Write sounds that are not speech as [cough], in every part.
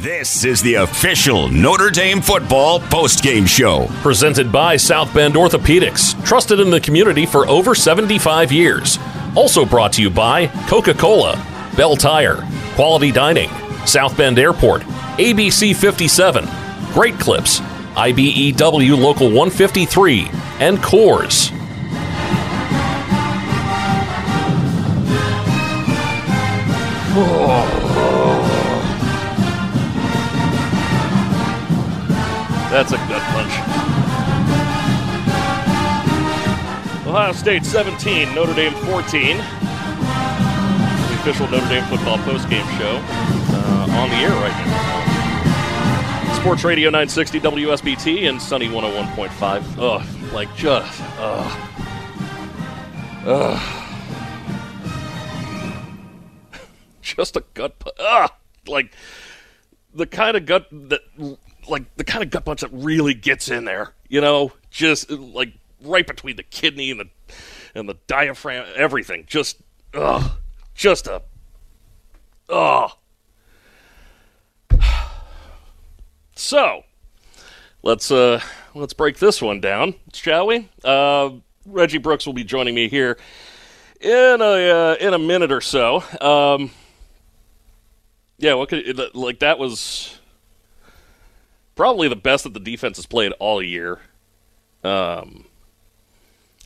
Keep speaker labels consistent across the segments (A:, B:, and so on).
A: This is the official Notre Dame football postgame show.
B: Presented by South Bend Orthopedics, trusted in the community for over 75 years. Also brought to you by Coca Cola, Bell Tire, Quality Dining, South Bend Airport, ABC 57, Great Clips, IBEW Local 153, and Coors. Oh. That's a gut punch. Ohio State 17, Notre Dame 14. The official Notre Dame football postgame show uh, on the air right now. Sports Radio 960 WSBT and Sunny 101.5. Ugh, like just, ugh. Ugh. [laughs] just a gut punch. Ugh. Like the kind of gut that like the kind of gut punch that really gets in there, you know, just like right between the kidney and the and the diaphragm, everything. Just ugh, just a ugh. [sighs] So, let's uh let's break this one down, shall we? Uh, Reggie Brooks will be joining me here in a uh, in a minute or so. Um, yeah, what could like that was probably the best that the defense has played all year. Um,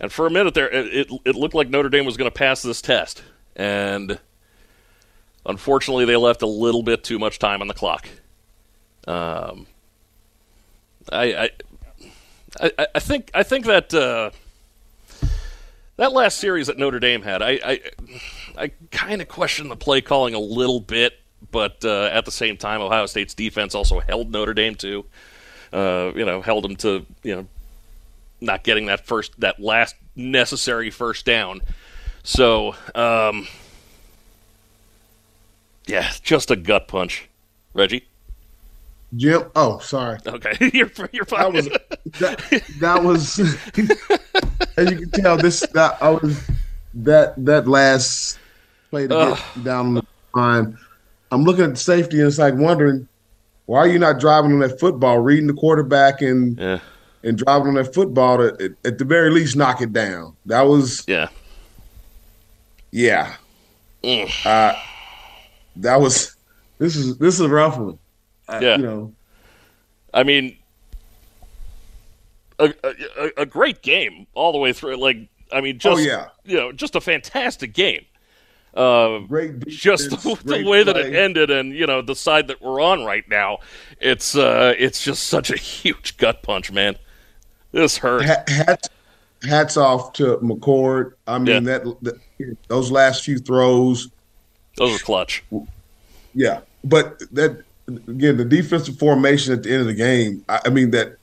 B: and for a minute there, it, it, it looked like Notre Dame was going to pass this test, and unfortunately, they left a little bit too much time on the clock. Um, I, I, I, I think I think that uh, that last series that Notre Dame had, I, I, I kind of question the play calling a little bit but uh, at the same time, Ohio State's defense also held Notre Dame to, uh, you know, held them to, you know, not getting that first, that last necessary first down. So, um, yeah, just a gut punch, Reggie.
C: Jim, oh, sorry.
B: Okay, [laughs] you're you're fine.
C: That was that, that was, [laughs] as you can tell, this that I was that that last play to get down the line. I'm looking at the safety and it's like wondering why are you not driving on that football, reading the quarterback and
B: Yeah,
C: and driving on that football to at, the very least knock it down. That was
B: yeah.
C: yeah.
B: Mm.
C: Uh, that was this is this is a rough one. Uh,
B: Yeah.
C: you know.
B: I mean, a, a a great game all the way through. Like, I mean, just
C: oh yeah,
B: you know, just a fantastic game. Uh, just [laughs] the, the way that it ended, and you know, the side that we're on right now, it's uh, it's just such a [laughs] huge gut punch, man. This hurt.
C: Hats, hats off to McCord. I mean
B: Yeah.
C: that, that those last few throws.
B: Those are clutch.
C: Yeah, but that again, the defensive formation at the end of the game. I, I mean that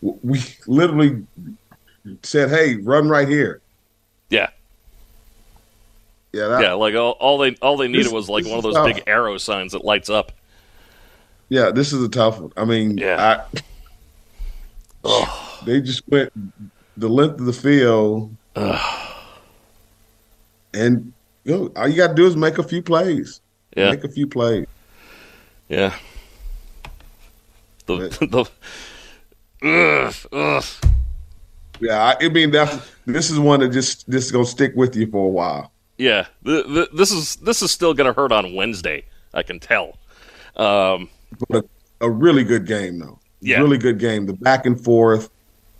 C: we literally said, "Hey, run right here."
B: Yeah,
C: Yeah, that,
B: yeah. Like all, all they all they needed
C: This-
B: was like one of those
C: tough.
B: big arrow signs that lights up.
C: yeah. This is a tough one. I mean,
B: Yeah.
C: I, [sighs] they just went the length of the field, [sighs] and you know, all you got to do is make a few plays.
B: Yeah,
C: Make a few plays.
B: yeah. The [laughs] the ugh, ugh.
C: Yeah, I, I mean that. This is one that just this is gonna stick with you for a while.
B: Yeah, this is this is still gonna hurt on Wednesday. I can tell. Um,
C: But a really good game though.
B: Yeah.
C: really good game. The back and forth.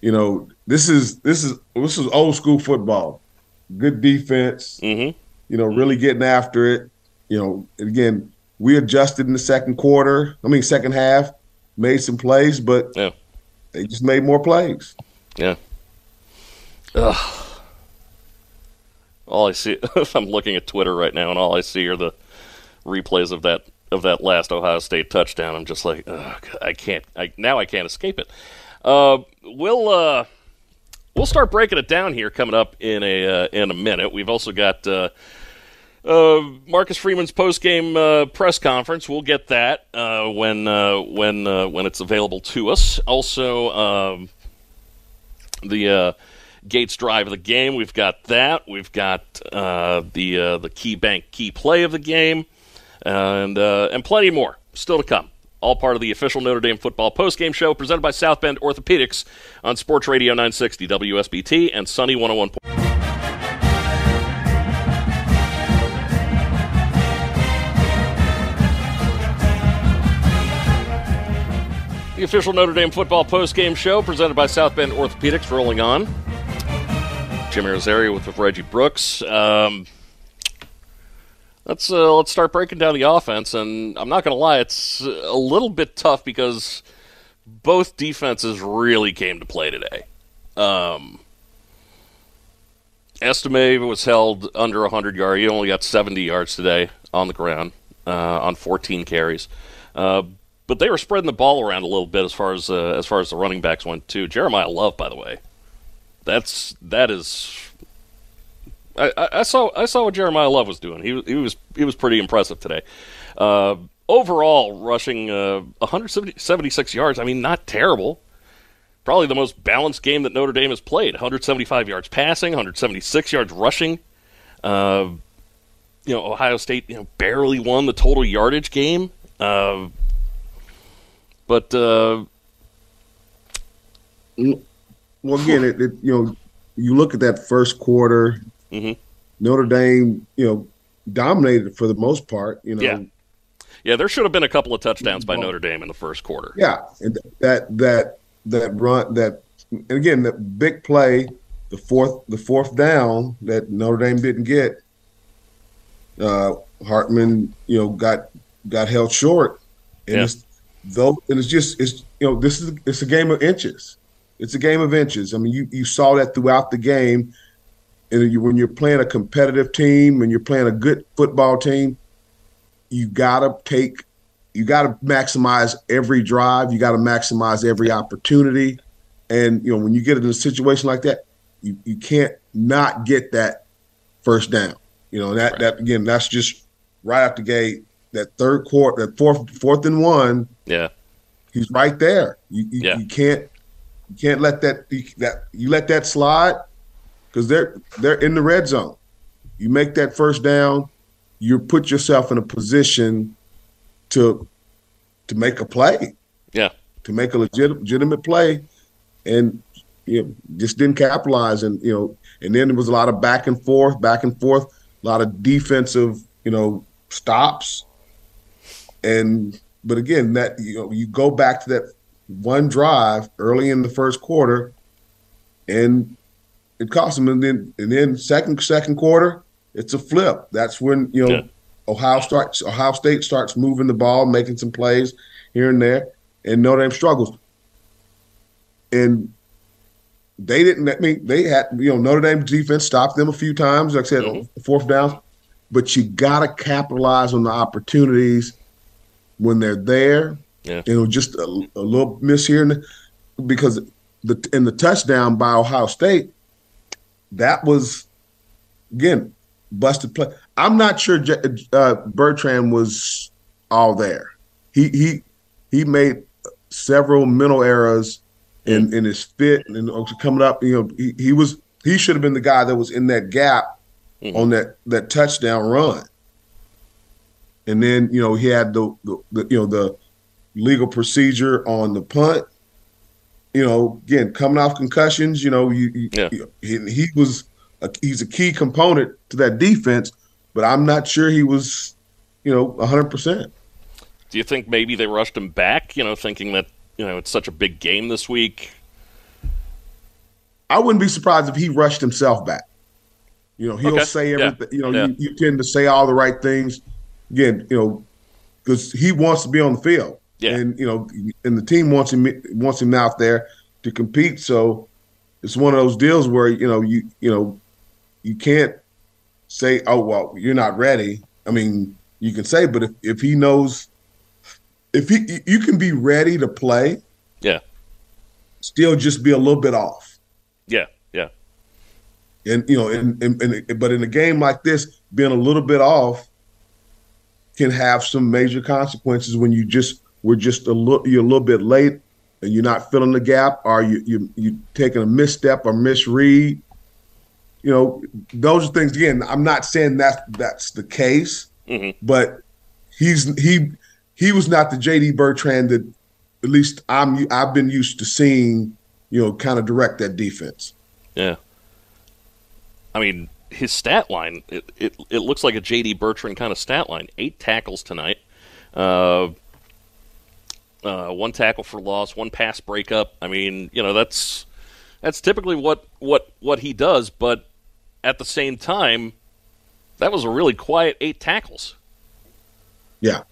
C: You know, this is this is this is old school football. Good defense.
B: mhm.
C: You know, really getting after it. You know, again, we adjusted in the second quarter. I mean, second half, made some plays, but
B: Yeah.
C: they just made more plays.
B: Yeah. Ugh. All I see, [laughs] if I'm looking at Twitter right now, and all I see are the replays of that of that last Ohio State touchdown. I'm just like, ugh, I can't. I, now I can't escape it. Uh, we'll uh, we'll start breaking it down here coming up in a uh, in a minute. We've also got. Uh, uh, Marcus Freeman's post game uh, press conference. We'll get that when when when it's available to us. Also, um, the Gates drive of the game. We've got that. We've got uh, the uh, the KeyBank key play of the game, and uh, and plenty more still to come. All part of the official Notre Dame football post game show presented by South Bend Orthopedics on Sports Radio 960 WSBT and Sunny 101. The official Notre Dame football postgame show presented by South Bend Orthopedics rolling on. Jim Irizarry with, with Reggie Brooks. Um, let's uh, let's start breaking down the offense, and I'm not going to lie, it's a little bit tough because both defenses really came to play today. Um, Estime was held under 100 yards. He only got 70 yards today on the ground uh, on 14 carries. Uh, but they were spreading the ball around a little bit as far as uh, as far as the running backs went too. Jeremiah Love, by the way, that's that is. I, I, saw I saw what Jeremiah Love was doing. He he was he was pretty impressive today. Uh, overall, rushing uh, 176 yards. I mean, not terrible. Probably the most balanced game that Notre Dame has played. 175 yards passing, 176 yards rushing. Uh, you know, Ohio State you know barely won the total yardage game. Uh, but uh,
C: well, again, it, it, you know, you look at that first quarter. Mm-hmm. Notre Dame, you know, dominated for the most part. You know,
B: yeah, yeah. There should have been a couple of touchdowns by Notre Dame in the first quarter.
C: Yeah, and that that that run that and again that big play, the fourth the fourth down that Notre Dame didn't get. Uh, Hartman, you know, got got held short, and yeah though, and it's just it's you know this is it's a game of inches. It's a game of inches. I mean, you you saw that throughout the game, and you, when you're playing a competitive team and you're playing a good football team, you gotta take, you gotta maximize every drive. You gotta maximize every opportunity, and you know when you get in a situation like that, you you can't not get that first down. You know that right. that again, that's just right out the gate. That third quarter, that fourth fourth and one
B: yeah,
C: he's right there. You, you, yeah. you can't you can't let that that you let that slide because they're they're in the red zone. You make that first down, you put yourself in a position to to make a play.
B: Yeah,
C: to make a legit, legitimate play, and you know, just didn't capitalize. And you know, and then there was a lot of back and forth, back and forth, a lot of defensive, you know, stops, and but again, that you know, you go back to that one drive early in the first quarter, and it cost them. And then and then second second quarter, it's a flip. That's when you know yeah. Ohio starts Ohio State starts moving the ball, making some plays here and there, and Notre Dame struggles. And they didn't. I mean, they had you know Notre Dame defense stopped them a few times. Like I said, mm-hmm. fourth down, but you got to capitalize on the opportunities when they're there.
B: Yeah.
C: You know, just a, a little miss here because the in the touchdown by Ohio State, that was again busted play. I'm not sure uh, Bertrand was all there. He he he made several mental errors in in his fit and coming up. You know, he, he was he should have been the guy that was in that gap mm-hmm. on that that touchdown run and then you know he had the, the, the, you know the legal procedure on the punt. You know, again coming off concussions. You know, you, you, yeah. he, he, was a, he's a key component to that defense, but I'm not sure he was you know 100. percent
B: Do you think maybe they rushed him back? You know, thinking that you know it's such a big game this week.
C: I wouldn't be surprised if he rushed himself back. You know, he'll okay. say everything. Yeah. You know, yeah. you, you tend to say all the right things again, you know, because he wants to be on the field.
B: Yeah.
C: And you know, and the team wants him wants him out there to compete. So it's one of those deals where you know you you know you can't say, oh well, you're not ready. I mean, you can say. But if, if he knows, if he you can be ready to play,
B: Yeah.
C: still just be a little bit off.
B: Yeah. Yeah.
C: And you know, and, and, and but in a game like this, being a little bit off can have some major consequences when you just were just a little you're a little bit late and you're not filling the gap, or you you you taking a misstep or misread. You know, those are things. Again, I'm not saying that that's the case,
B: Mhm.
C: but he's he he was not the JD Bertrand that at least I'm I've been used to seeing. You know, kind of direct that defense.
B: Yeah. I mean, his stat line, it, it, it looks like a J.D. Bertrand kind of stat line. Eight tackles tonight. Uh, uh, one tackle for loss, one pass breakup. I mean, you know, that's that's typically what, what, what he does, but at the same time, that was a really quiet eight tackles.
C: Yeah.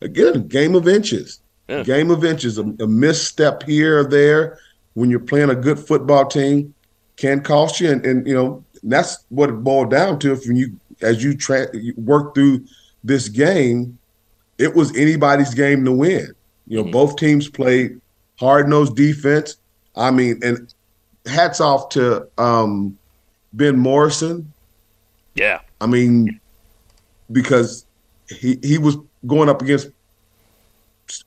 C: Again, game of inches.
B: Yeah.
C: Game of inches. A, a misstep here or there when you're playing a good football team can cost you. And, and you know, that's what it boiled down to. If you, as you, tra- you work through this game, it was anybody's game to win. You know, both teams played hard nosed defense. I mean, and hats off to um, Ben Morrison.
B: Yeah.
C: I mean, because he he was going up against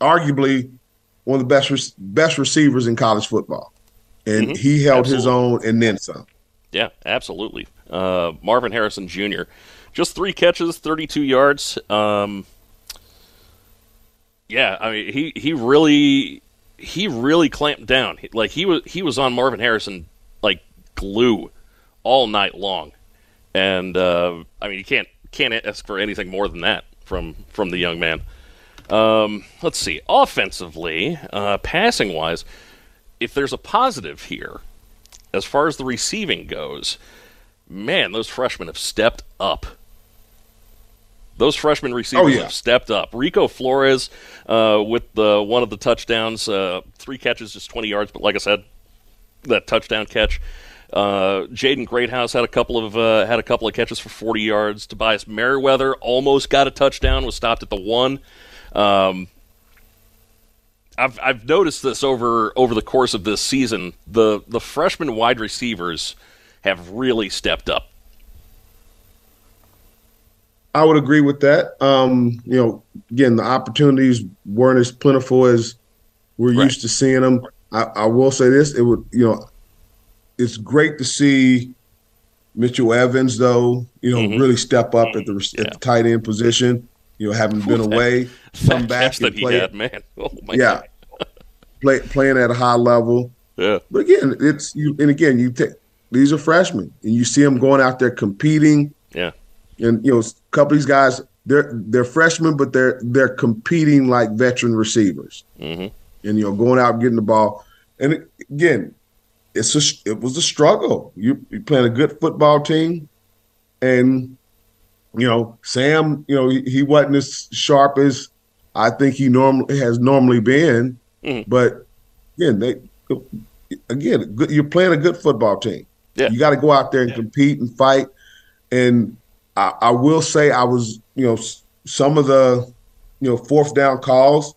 C: arguably one of the best best receivers in college football, and
B: Mhm.
C: he held his own and then some.
B: Yeah, absolutely. Uh, Marvin Harrison Jr. Just three catches, 32 yards. Um, yeah, I mean, he, he really he really clamped down. Like he was he was on Marvin Harrison like glue all night long, and uh, I mean, you can't can't ask for anything more than that from from the young man. Um, let's see, offensively, uh, passing wise, if there's a positive here, as far as the receiving goes, man, those freshmen have stepped up. Those freshman receivers
C: Oh, yeah.
B: have stepped up. Rico Flores uh, with the one of the touchdowns, uh, three catches, just 20 yards, but like I said, that touchdown catch. Uh, Jaden Greathouse had a couple of uh, had a couple of catches for 40 yards. Tobias Merriweather almost got a touchdown, was stopped at the one. Um, I've I've noticed this over over the course of this season. The the freshman wide receivers have really stepped up.
C: I would agree with that. Um, you know, again, the opportunities weren't as plentiful as we're
B: Right.
C: used to seeing them. I, I will say this: it would, you know, it's great to see Mitchell Evans, though, you know,
B: Mhm.
C: really step up at the at the tight end position. You know, having been
B: Ooh, that-
C: away, [laughs] come
B: That
C: back and play,
B: had, man. [laughs] Oh my
C: yeah,
B: God.
C: play, playing at a high level.
B: Yeah.
C: But again, it's you, and again, you take these are freshmen, and you see them going out there competing.
B: Yeah.
C: And you know, a couple of these guys, they're they're freshmen, but they're they're competing like veteran receivers,
B: hmm
C: and you know, going out and getting the ball. And it- again, it's a it was a struggle. You you playing a good football team, and you know, Sam, you know, he, he wasn't as sharp as I think he normally has normally been,
B: Mhm.
C: but again, they again, you're playing a good football team.
B: Yeah.
C: You got to go out there and compete and fight. And I, I will say, I was, you know, some of the, you know, fourth down calls.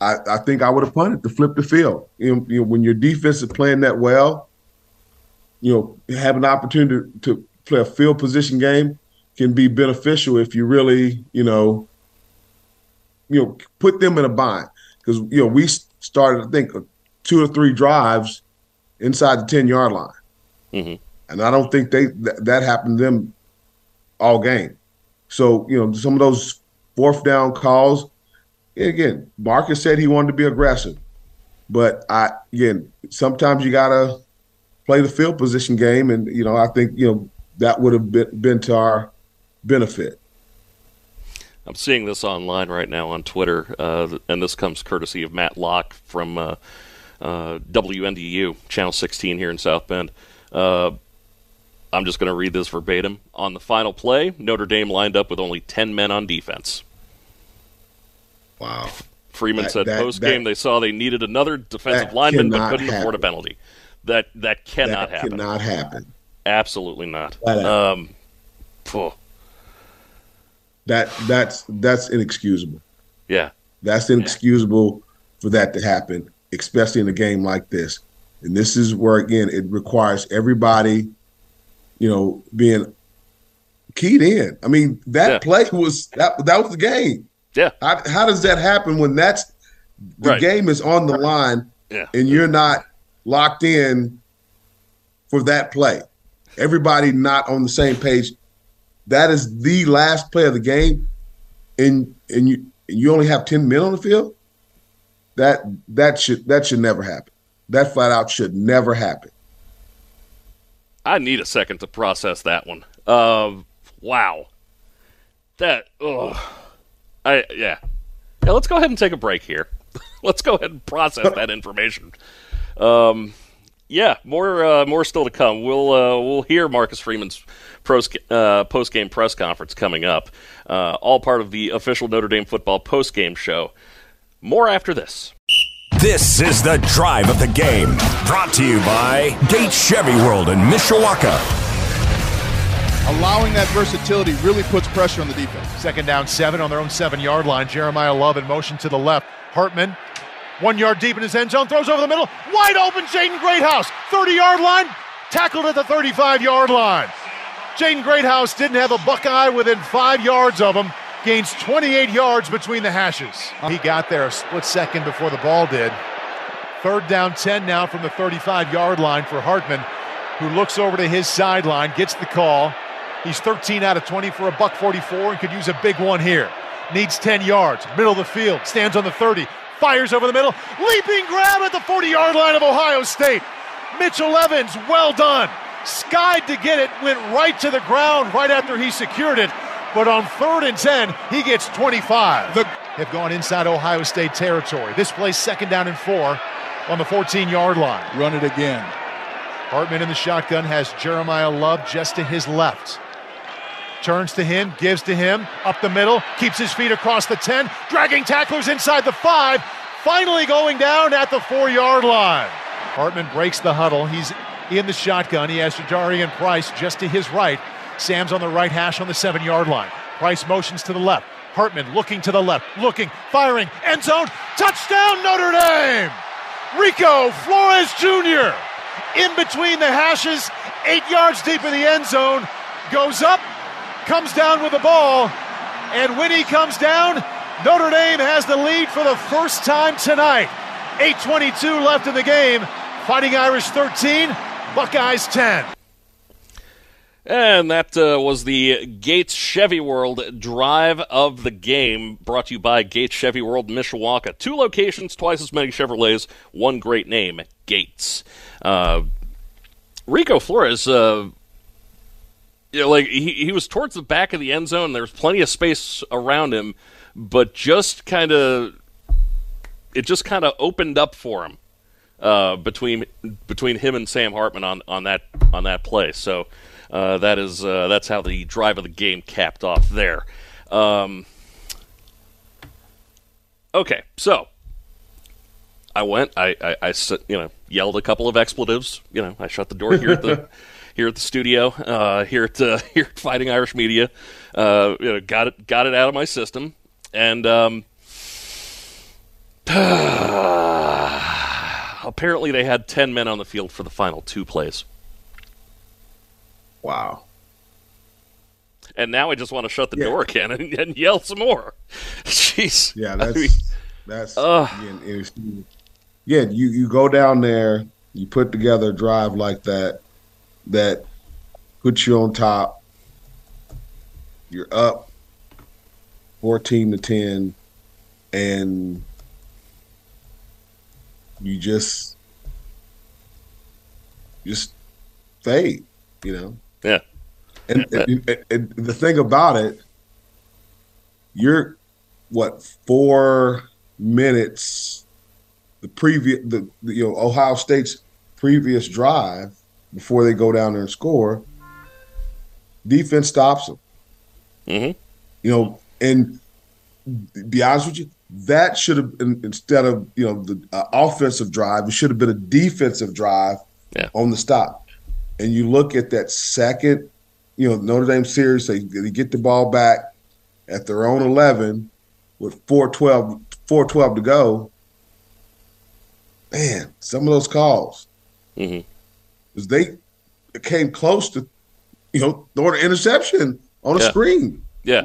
C: I, I think I would have punted to flip the field. You know, you know, when your defense is playing that well, you know, have an opportunity to play a field position game can be beneficial if you really, you know, you know, put them in a bind. Because you know, we started, I think, uh, two or three drives inside the ten yard line,
B: Mhm.
C: and I don't think they th- that happened to them all game. So you know, some of those fourth down calls. Again, Marcus said he wanted to be aggressive, but I again sometimes you gotta play the field position game, and you know I think you know that would have been, been to our benefit.
B: I'm seeing this online right now on Twitter, uh, and this comes courtesy of Matt Locke from uh, uh, WNDU, Channel 16 here in South Bend. I'm just going to read this verbatim. On the final play, Notre Dame lined up with only 10 men on defense.
C: Wow.
B: Freeman
C: That-
B: said
C: that-
B: post game they saw they needed another defensive lineman but couldn't afford a penalty. That that cannot
C: that
B: happen.
C: cannot happen.
B: Absolutely not.
C: Flat.
B: Um.
C: That that's that's inexcusable.
B: Yeah.
C: That's inexcusable for that to happen, especially in a game like this. And this is where again it requires everybody, you know, being keyed in. I mean, that
B: Yeah.
C: play was that that was the game.
B: Yeah.
C: How, how does that happen when that's the
B: Right.
C: game is on the line
B: Yeah.
C: and you're not locked in for that play? Everybody not on the same page. That is the last play of the game, and and you and you only have ten men on the field. That that should that should never happen. That flat out should never happen.
B: I need a second to process that one. Um, wow. That, ugh. I, yeah. Yeah, let's go ahead and take a break here. [laughs] let's go ahead and process that information. Um, yeah, more, uh, more still to come. We'll, uh, we'll hear Marcus Freeman's pros, uh, post-game press conference coming up. Uh, all part of the official Notre Dame football post-game show. More after this.
A: This is the drive of the game. Brought to you by Gates Chevy World in Mishawaka.
D: allowing that versatility really puts pressure on the defense.
E: Second down, seven on their own seven yard line. Jeremiah Love in motion to the left. Hartman, one yard deep in his end zone, throws over the middle. Wide open, Jaden Greathouse. 30 yard line, tackled at the 35 yard line. Jaden Greathouse didn't have a Buckeye within five yards of him. Gains 28 yards between the hashes. He got there a split second before the ball did. Third down, 10 now from the 35 yard line for Hartman, who looks over to his sideline, gets the call. He's 13 out of 20 for a buck 44 and could use a big one here. Needs 10 yards, middle of the field, stands on the 30, fires over the middle, leaping grab at the 40 yard line of Ohio State. Mitchell Evans, well done. Skied to get it, went right to the ground right after he secured it. But on third and 10, he gets 25. The have gone inside Ohio State territory. This plays second down and four on the 14 yard line.
D: Run it again.
E: Hartman in the shotgun has Jeremiah Love just to his left. Turns to him, gives to him, up the middle, keeps his feet across the 10, dragging tacklers inside the 5, finally going down at the 4 yard line. Hartman breaks the huddle. He's in the shotgun. He has Jadarian Price just to his right. Sam's on the right hash on the 7 yard line. Price motions to the left. Hartman looking to the left, looking, firing, end zone, touchdown Notre Dame! Rico Flores Jr. in between the hashes, eight yards deep in the end zone, goes up, comes down with the ball, and when he comes down, Notre Dame has the lead for the first time tonight. 8.22 left in the game. Fighting Irish 13, Buckeyes 10.
B: And that uh, was the Gates Chevy World Drive of the Game, brought to you by Gates Chevy World Mishawaka. Two locations, twice as many Chevrolets, one great name, Gates. Uh, Rico Flores, uh, you know, like he, he was towards the back of the end zone. There was plenty of space around him, but just kind of, it just kind of opened up for him uh, between between him and Sam Hartman on, on that on that play. So uh, that is uh, that's how the drive of the game capped off there. Um, okay, so I went. I you know yelled a couple of expletives. You know, I shut the door here at the [laughs] here at the studio uh, here at uh, [laughs] here at Fighting Irish Media. Uh, you know, got it got it out of my system, and um, [sighs] apparently they had ten men on the field for the final two plays.
C: Wow.
B: And now I just want to shut the
C: Yeah.
B: door again and, and yell some more. [laughs] Jeez.
C: Yeah,
B: I
C: that's
B: mean,
C: that's again, yeah. You you go down there, you put together a drive like that, that puts you on top. You're up fourteen to ten, and you just just fade. You know. And, and, and the thing about it, you're what four minutes the previous the, the you know Ohio State's previous drive before they go down there and score. Defense stops them.
B: Mhm.
C: You know, and be honest with you, that should have been instead of you know the uh, offensive drive, it should have been a defensive drive
B: Yeah.
C: on the stop. And you look at that second, you know, Notre Dame series, they, they get the ball back, at their own 11 with 412, 412 to go, man, some of those calls,
B: Mhm.
C: because they came close to, you know, throwing an interception on a
B: Yeah.
C: screen.
B: Yeah,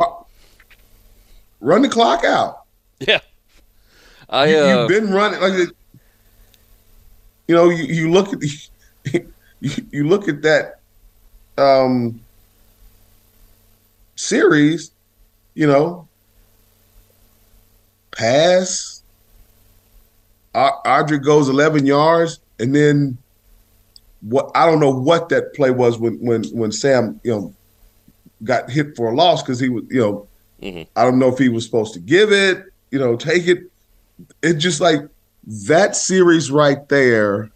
C: Run the clock out.
B: yeah. I
C: You,
B: uh,
C: you've been running like, you know, you, you look at the, [laughs] you, you look at that um series, you know, pass. Audric goes 11 yards, and then what? I don't know what that play was when when when Sam, you know, got hit for a loss because he was, you know,
B: Mhm.
C: I don't know if he was supposed to give it, you know, take it. It just like that series right there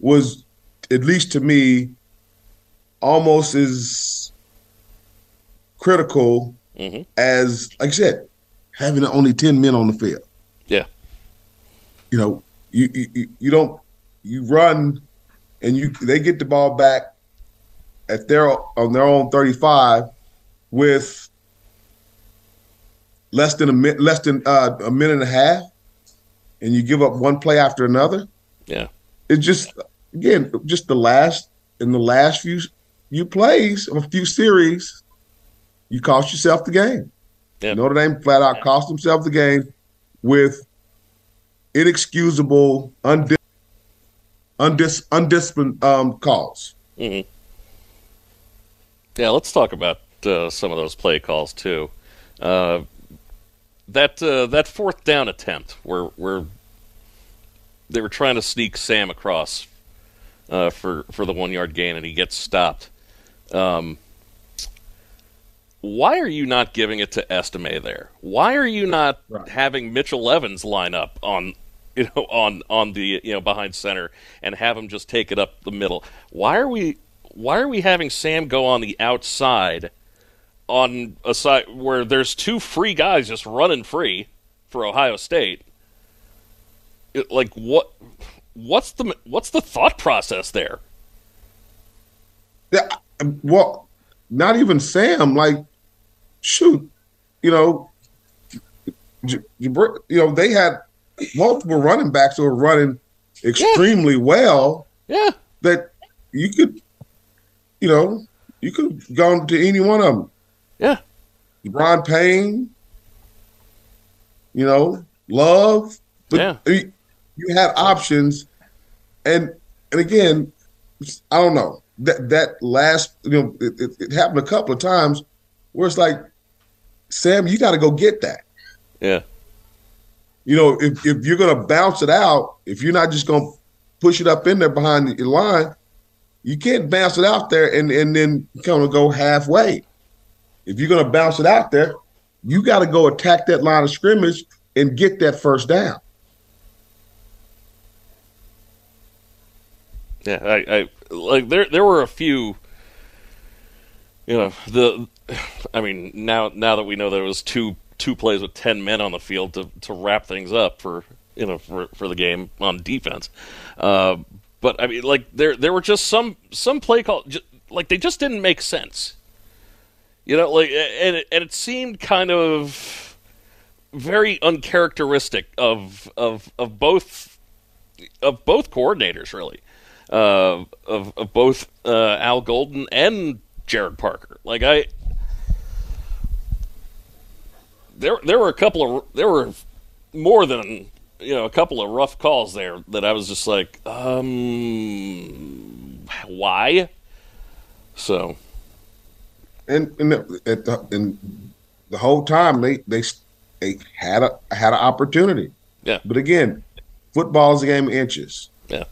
C: was, at least to me, almost as critical
B: mhm.
C: as, like I said, having only 10 men on the field.
B: Yeah.
C: You know, you, you, you- don't, you run and you, they get the ball back at their, on their own 35 with less than a minute, less than uh, a minute and a half, and you give up one play after another.
B: Yeah.
C: It's just, again, just the last, in the last few, few plays, of a few series, you cost yourself the game.
B: Yeah.
C: Notre Dame flat out cost themselves the game with inexcusable, undis, undis, undisciplined um, calls.
B: Mm-hmm. Yeah, let's talk about uh, some of those play calls too. Uh, that uh, that fourth down attempt where where they were trying to sneak Sam across uh, for for the one yard gain and he gets stopped. Um, why are you not giving it to Estime there? Why are you not
C: Right.
B: having Mitchell Evans line up on [laughs] you know on on the you know behind center and have him just take it up the middle? Why are we why are we having Sam go on the outside on a side where there's two free guys just running free for Ohio State? It, like what what's the what's the thought process there?
C: Yeah, well, not even Sam. Like, shoot, you know, Jabr- you know, they had multiple running backs who were running extremely well.
B: Yeah.
C: That you could, you know, you could have gone to any one of them.
B: Yeah.
C: Ron Payne, you know, Love. But
B: Yeah.
C: you, you had options, and and again, I don't know that that last you know it, it, it happened a couple of times where it's like, Sam, you got to go get that.
B: Yeah.
C: You know, if if you're gonna bounce it out, if you're not just gonna push it up in there behind the line, you can't bounce it out there and and then kind of go halfway. If you're gonna bounce it out there, you got to go attack that line of scrimmage and get that first down.
B: Yeah, I, I like there. There were a few. You know the, [sighs] I mean now now that we know there was two two plays with ten men on the field to to wrap things up for you know for for the game on defense, uh, but I mean like there there were just some some play call like they just didn't make sense. You know, like and it, and it seemed kind of very uncharacteristic of of of both of both coordinators really uh, of of both uh, Al Golden and Gerad Parker. Like I, there there were a couple of there were more than you know a couple of rough calls there that I was just like, um, why? So
C: and and the, the, and the whole time they they they had a had an opportunity.
B: Yeah.
C: But again, football is a game of inches.
B: Yeah.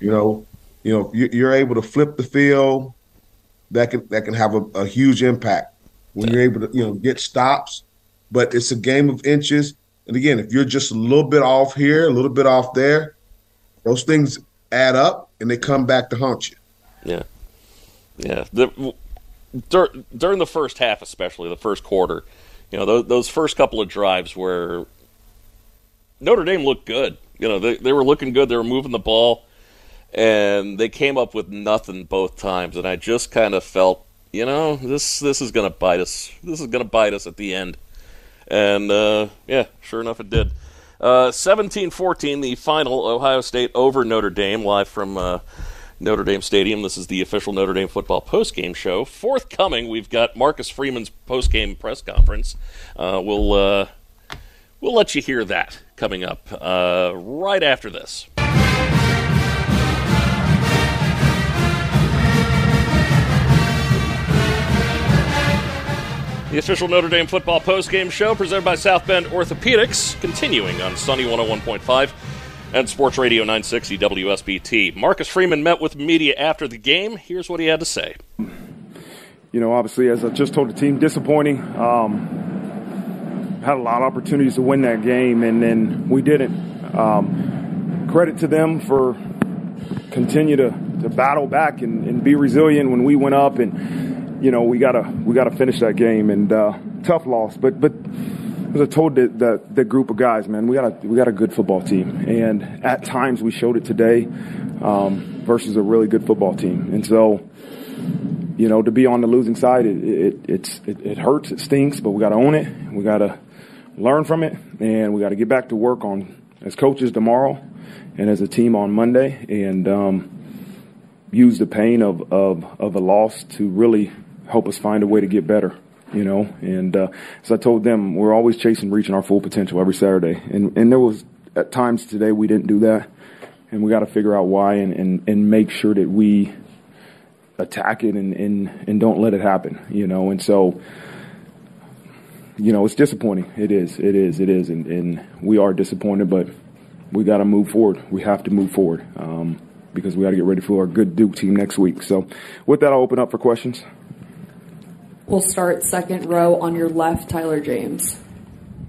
C: You know, you know, you, you're able to flip the field. That can that can have a, a huge impact when you're able to you know get stops. But it's a game of inches. And again, if you're just a little bit off here, a little bit off there, those things add up and they come back to haunt you.
B: Yeah, yeah. The, dur- during the first half, especially the first quarter, you know, those, those first couple of drives where Notre Dame looked good. You know, they they were looking good. They were moving the ball, and they came up with nothing both times. And I just kind of felt you know, this this is gonna bite us. This is gonna bite us at the end. And uh, yeah, sure enough, it did. Uh, 17-14, the final Ohio State over Notre Dame, live from uh, Notre Dame Stadium. This is the official Notre Dame football postgame show. Forthcoming, we've got Marcus Freeman's postgame press conference. Uh, we'll uh, we'll let you hear that coming up uh, right after this. The official Notre Dame football postgame show presented by South Bend Orthopedics, continuing on Sunny 101.5 and Sports Radio 960 WSBT. Marcus Freeman met with media after the game. Here's what he had to say.
F: You know, obviously, as I just told the team, disappointing. Um, had a lot of opportunities to win that game, and then we didn't. Um, credit to them for continue to, to battle back and, and be resilient when we went up and you know, we gotta we gotta finish that game and uh, tough loss. But but as I told the, the, the group of guys, man, we got a we got a good football team, and at times we showed it today um, versus a really good football team. And so, you know, to be on the losing side, it it it's, it, it hurts, it stinks, but we got to own it. We got to learn from it, and we got to get back to work on as coaches tomorrow and as a team on Monday, and um, use the pain of, of of a loss to really help us find a way to get better, you know. And uh, as I told them, we're always chasing reaching our full potential every Saturday. And and there was at times today we didn't do that, and we got to figure out why and, and and make sure that we attack it and and and don't let it happen, you know. And so. You know, it's disappointing. It is. It is. It is. And, and we are disappointed, but we got to move forward. We have to move forward um, because we got to get ready for our good Duke team next week. So, with that, I'll open up for questions.
G: We'll start second row on your left, Tyler James.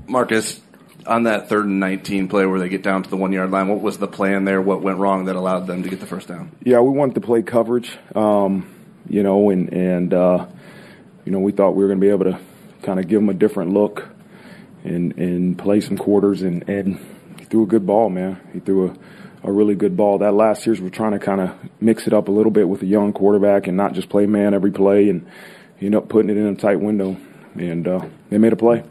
H: Marcus, on that third and 19 play where they get down to the one yard line, what was the plan there? What went wrong that allowed them to get the first down?
F: Yeah, we wanted to play coverage, um, you know, and, and uh, you know, we thought we were going to be able to kind of give them a different look and, and play some quarters. And, and he threw a good ball, man. He threw a, a really good ball. That last year's we're trying to kind of mix it up a little bit with a young quarterback and not just play man every play. And, he ended up putting it in a tight window, and uh, they made a play.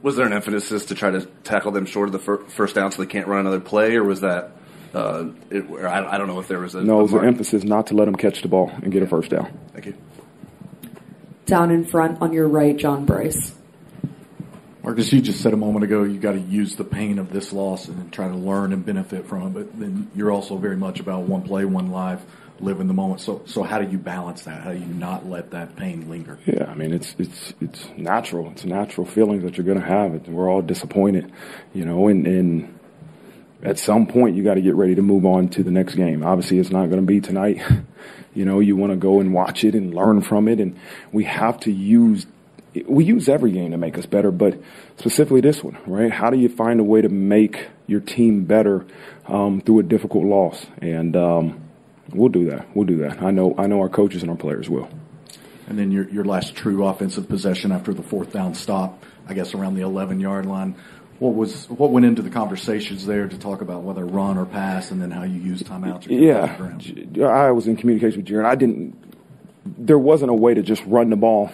H: Was there an emphasis to try to tackle them short of the fir- first down so they can't run another play, or was that? Uh, it, I, I, don't know if there was a
F: no. It was an emphasis not to let them catch the ball and get a first down.
H: Thank you.
G: Down in front on your right, John Bryce.
I: Marcus, you just said a moment ago you got to use the pain of this loss and try to learn and benefit from it. But then you're also very much about one play, one live live in the moment. So, so how do you balance that? How do you not let that pain linger?
F: Yeah, I mean, it's it's it's natural. It's natural feelings that you're going to have. We're all disappointed, you know, and and at some point you got to get ready to move on to the next game. Obviously, it's not going to be tonight. [laughs] you know, you want to go and watch it and learn from it, and we have to use. We use every game to make us better, but specifically this one, right? How do you find a way to make your team better um, through a difficult loss? And um, We'll do that. We'll do that. I know. I know our coaches and our players will.
I: And then your your last true offensive possession after the fourth down stop, I guess around the 11 yard line. What was what went into the conversations there to talk about whether run or pass, and then how you use timeouts?
F: Yeah, I was in communication with Gerad. I didn't. There wasn't a way to just run the ball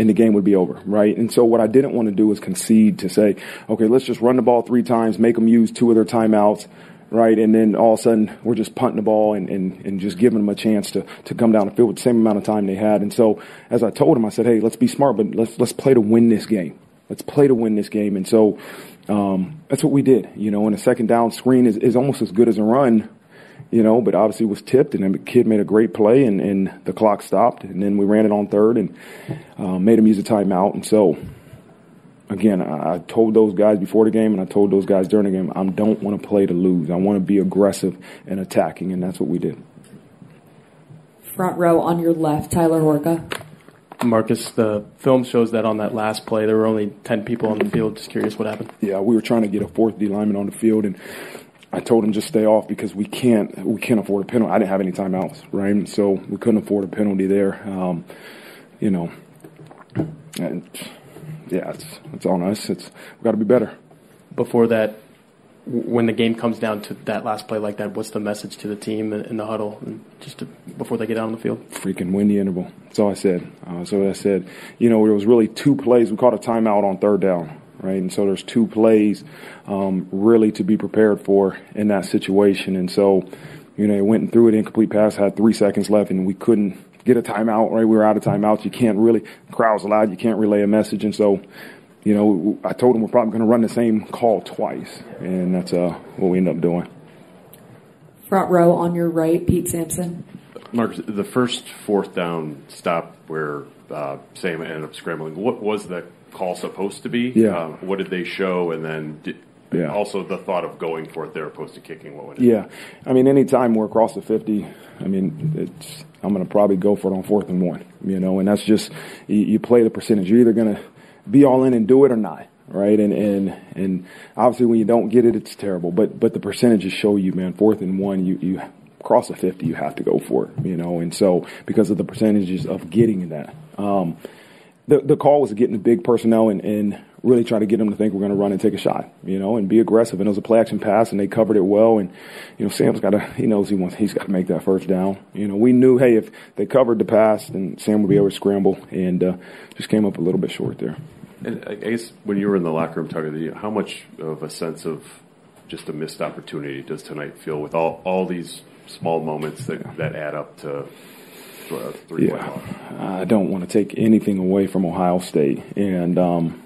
F: and the game would be over, right? And so what I didn't want to do was concede to say, okay, let's just run the ball three times, make them use two of their timeouts, right? And then all of a sudden we're just punting the ball and, and, and just giving them a chance to, to come down the field with the same amount of time they had. And so as I told them, I said, hey, let's be smart, but let's, let's play to win this game. Let's play to win this game. And so, um, that's what we did, you know, and a second down screen is, is almost as good as a run, you know, but obviously was tipped and the kid made a great play and, and the clock stopped and then we ran it on third and, uh, made him use a timeout. And so, again, I, told those guys before the game and I told those guys during the game, I don't want to play to lose. I want to be aggressive and attacking, and that's what we did.
G: Front row on your left, Tyler Horka.
J: Marcus, the film shows that on that last play, there were only 10 people on the field. Just curious what happened.
F: Yeah, we were trying to get a fourth D lineman on the field, and I told him just stay off because we can't we can't afford a penalty. I didn't have any timeouts, right? So we couldn't afford a penalty there. Um, you know, and yeah, it's it's on us. It's we got to be better.
J: Before that when the game comes down to that last play like that, what's the message to the team in the huddle, and just to, before they get out on the field?
F: Freaking win the interval. That's all I said. Uh, so I said, you know, there was really two plays. We called a timeout on third down, right? And so there's two plays um, really to be prepared for in that situation. And so, you know, it went through it incomplete pass, had three seconds left, and we couldn't get a timeout, right? We were out of timeouts. You can't really, crowds loud, you can't relay a message. And so, you know, I told him we're probably going to run the same call twice, and that's uh, what we ended up doing.
G: Front row on your right, Pete Sampson.
K: Mark, the first fourth down stop where uh, Sam ended up scrambling, what was the call supposed to be?
F: Yeah.
K: Um, what did they show? And then did,
F: Yeah.
K: also the thought of going for it there opposed to kicking, what would it
F: Yeah, I mean, anytime we're across the fifty, I mean, it's I'm going to probably go for it on fourth and one, you know, and that's just you, you play the percentage. You're either going to be all in and do it or not, right? And and and obviously when you don't get it, it's terrible. But but the percentages show you, man, fourth and one, you you cross the fifty, you have to go for it, you know, and so because of the percentages of getting that. Um, the the call was getting the big personnel and, and really try to get them to think we're going to run and take a shot, you know, and be aggressive. And it was a play action pass, and they covered it well. And you know, Sam's got to he knows he wants he's got to make that first down. You know, we knew hey if they covered the pass, then Sam would be able to scramble, and uh, just came up a little bit short there.
K: And I guess when you were in the locker room talking to you, how much of a sense of just a missed opportunity does tonight feel with all, all these small moments that, that add up to three point loss?
F: I don't want to take anything away from Ohio State and um,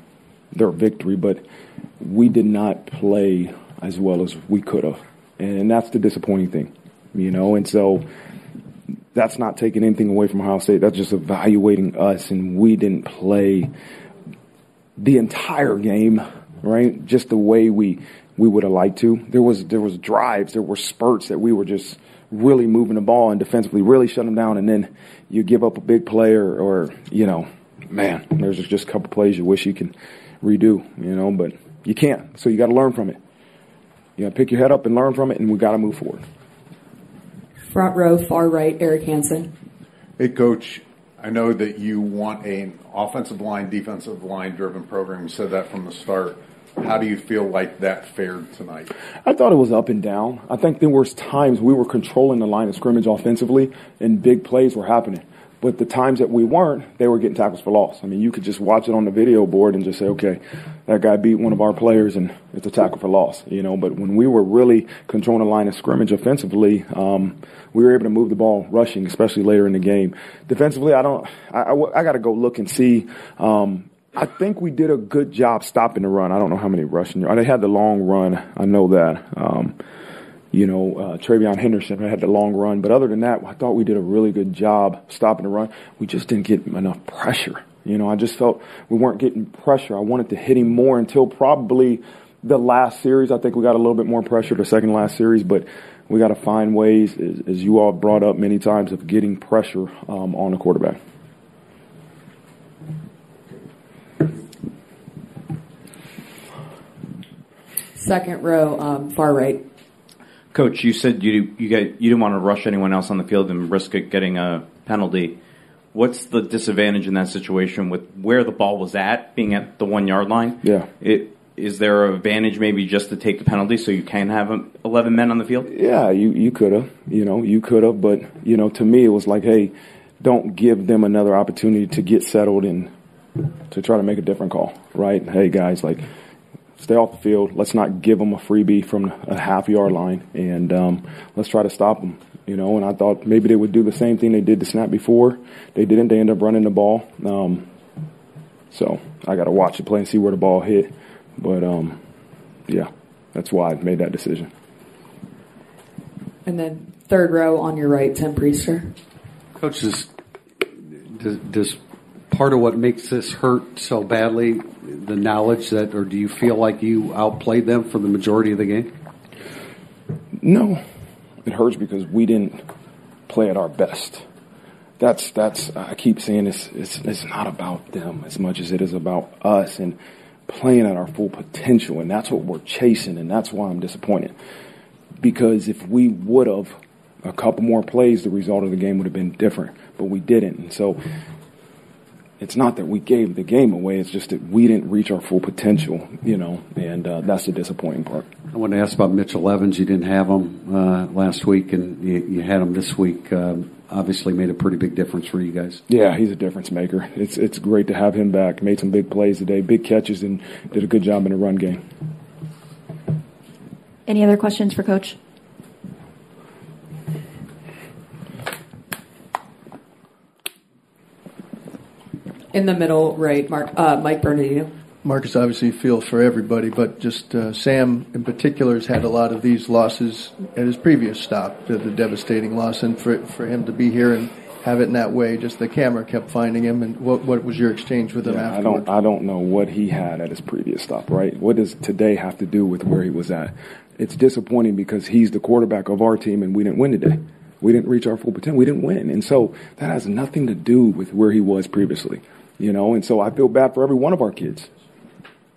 F: their victory, but we did not play as well as we could have, and that's the disappointing thing, you know. And so that's not taking anything away from Ohio State. That's just evaluating us, and we didn't play the entire game, right? Just the way we we would have liked to. There was there was drives, there were spurts that we were just really moving the ball and defensively really shut them down, and then you give up a big play or, or you know, man, there's just a couple plays you wish you can redo, you know, but you can't. So you got to learn from it. You got to pick your head up and learn from it, and we got to move forward.
G: Front row, far right, Eric Hansen.
L: Hey, coach. I know that you want an offensive line, defensive line driven program. You said that from the start. How do you feel like that fared tonight?
F: I thought it was up and down. I think there was times we were controlling the line of scrimmage offensively, and big plays were happening. But the times that we weren't, they were getting tackles for loss. I mean, you could just watch it on the video board and just say, okay, that guy beat one of our players and it's a tackle for loss, you know. But when we were really controlling the line of scrimmage offensively, um, we were able to move the ball rushing, especially later in the game. Defensively, I don't, I, I, I got to go look and see. Um, I think we did a good job stopping the run. I don't know how many rushing. They had the long run. I know that. Um, you know, uh, TreVeyon Henderson had the long run. But other than that, I thought we did a really good job stopping the run. We just didn't get enough pressure. You know, I just felt we weren't getting pressure. I wanted to hit him more until probably the last series. I think we got a little bit more pressure the second last series, but we got to find ways, as, as, you all brought up many times, of getting pressure um, on the quarterback.
G: Second row, um, far right.
M: Coach, you said you you got you didn't want to rush anyone else on the field and risk it getting a penalty. What's the disadvantage in that situation with where the ball was at, being at the one yard line?
F: Yeah.
M: It, is there an advantage maybe just to take the penalty so you can have 11 men on the field?
F: Yeah, you, you could have. You know, you could have. But, you know, to me, it was like, hey, don't give them another opportunity to get settled and to try to make a different call, right? Hey, guys, like, stay off the field. Let's not give them a freebie from a half yard line, and um, let's try to stop them. You know, and I thought maybe they would do the same thing they did the snap before. They didn't. They end up running the ball. Um, so I got to watch the play and see where the ball hit. But um, yeah, that's why I made that decision.
G: And then third row on your right, Tim Priester.
N: Coach, does, does, does part of what makes this hurt so badly the knowledge that, or do you feel like you outplayed them for the majority of the game?
F: No, it hurts because we didn't play at our best. That's that's I keep saying it's it's it's not about them as much as it is about us and playing at our full potential, and that's what we're chasing, and that's why I'm disappointed. Because if we would have a couple more plays, the result of the game would have been different, but we didn't, and so it's not that we gave the game away. It's just that we didn't reach our full potential, you know, and uh, that's the disappointing part.
N: I want to ask about Mitchell Evans. You didn't have him uh, last week, and you, you had him this week. Um, obviously, made a pretty big difference for you guys.
F: Yeah, he's a difference maker. It's it's great to have him back. Made some big plays today, big catches, and did a good job in the run game.
O: Any other questions for Coach?
G: In the middle, right, Mark, uh, Mike Bernardino.
P: Marcus obviously feels for everybody, but just uh, Sam in particular has had a lot of these losses at his previous stop, the, the devastating loss, and for for him to be here and have it in that way, just the camera kept finding him. And what what was your exchange with him
F: Yeah, I don't I don't know what he had at his previous stop, right? What does today have to do with where he was at? It's disappointing because he's the quarterback of our team and we didn't win today. We didn't reach our full potential. We didn't win. And so that has nothing to do with where he was previously. You know, and so I feel bad for every one of our kids.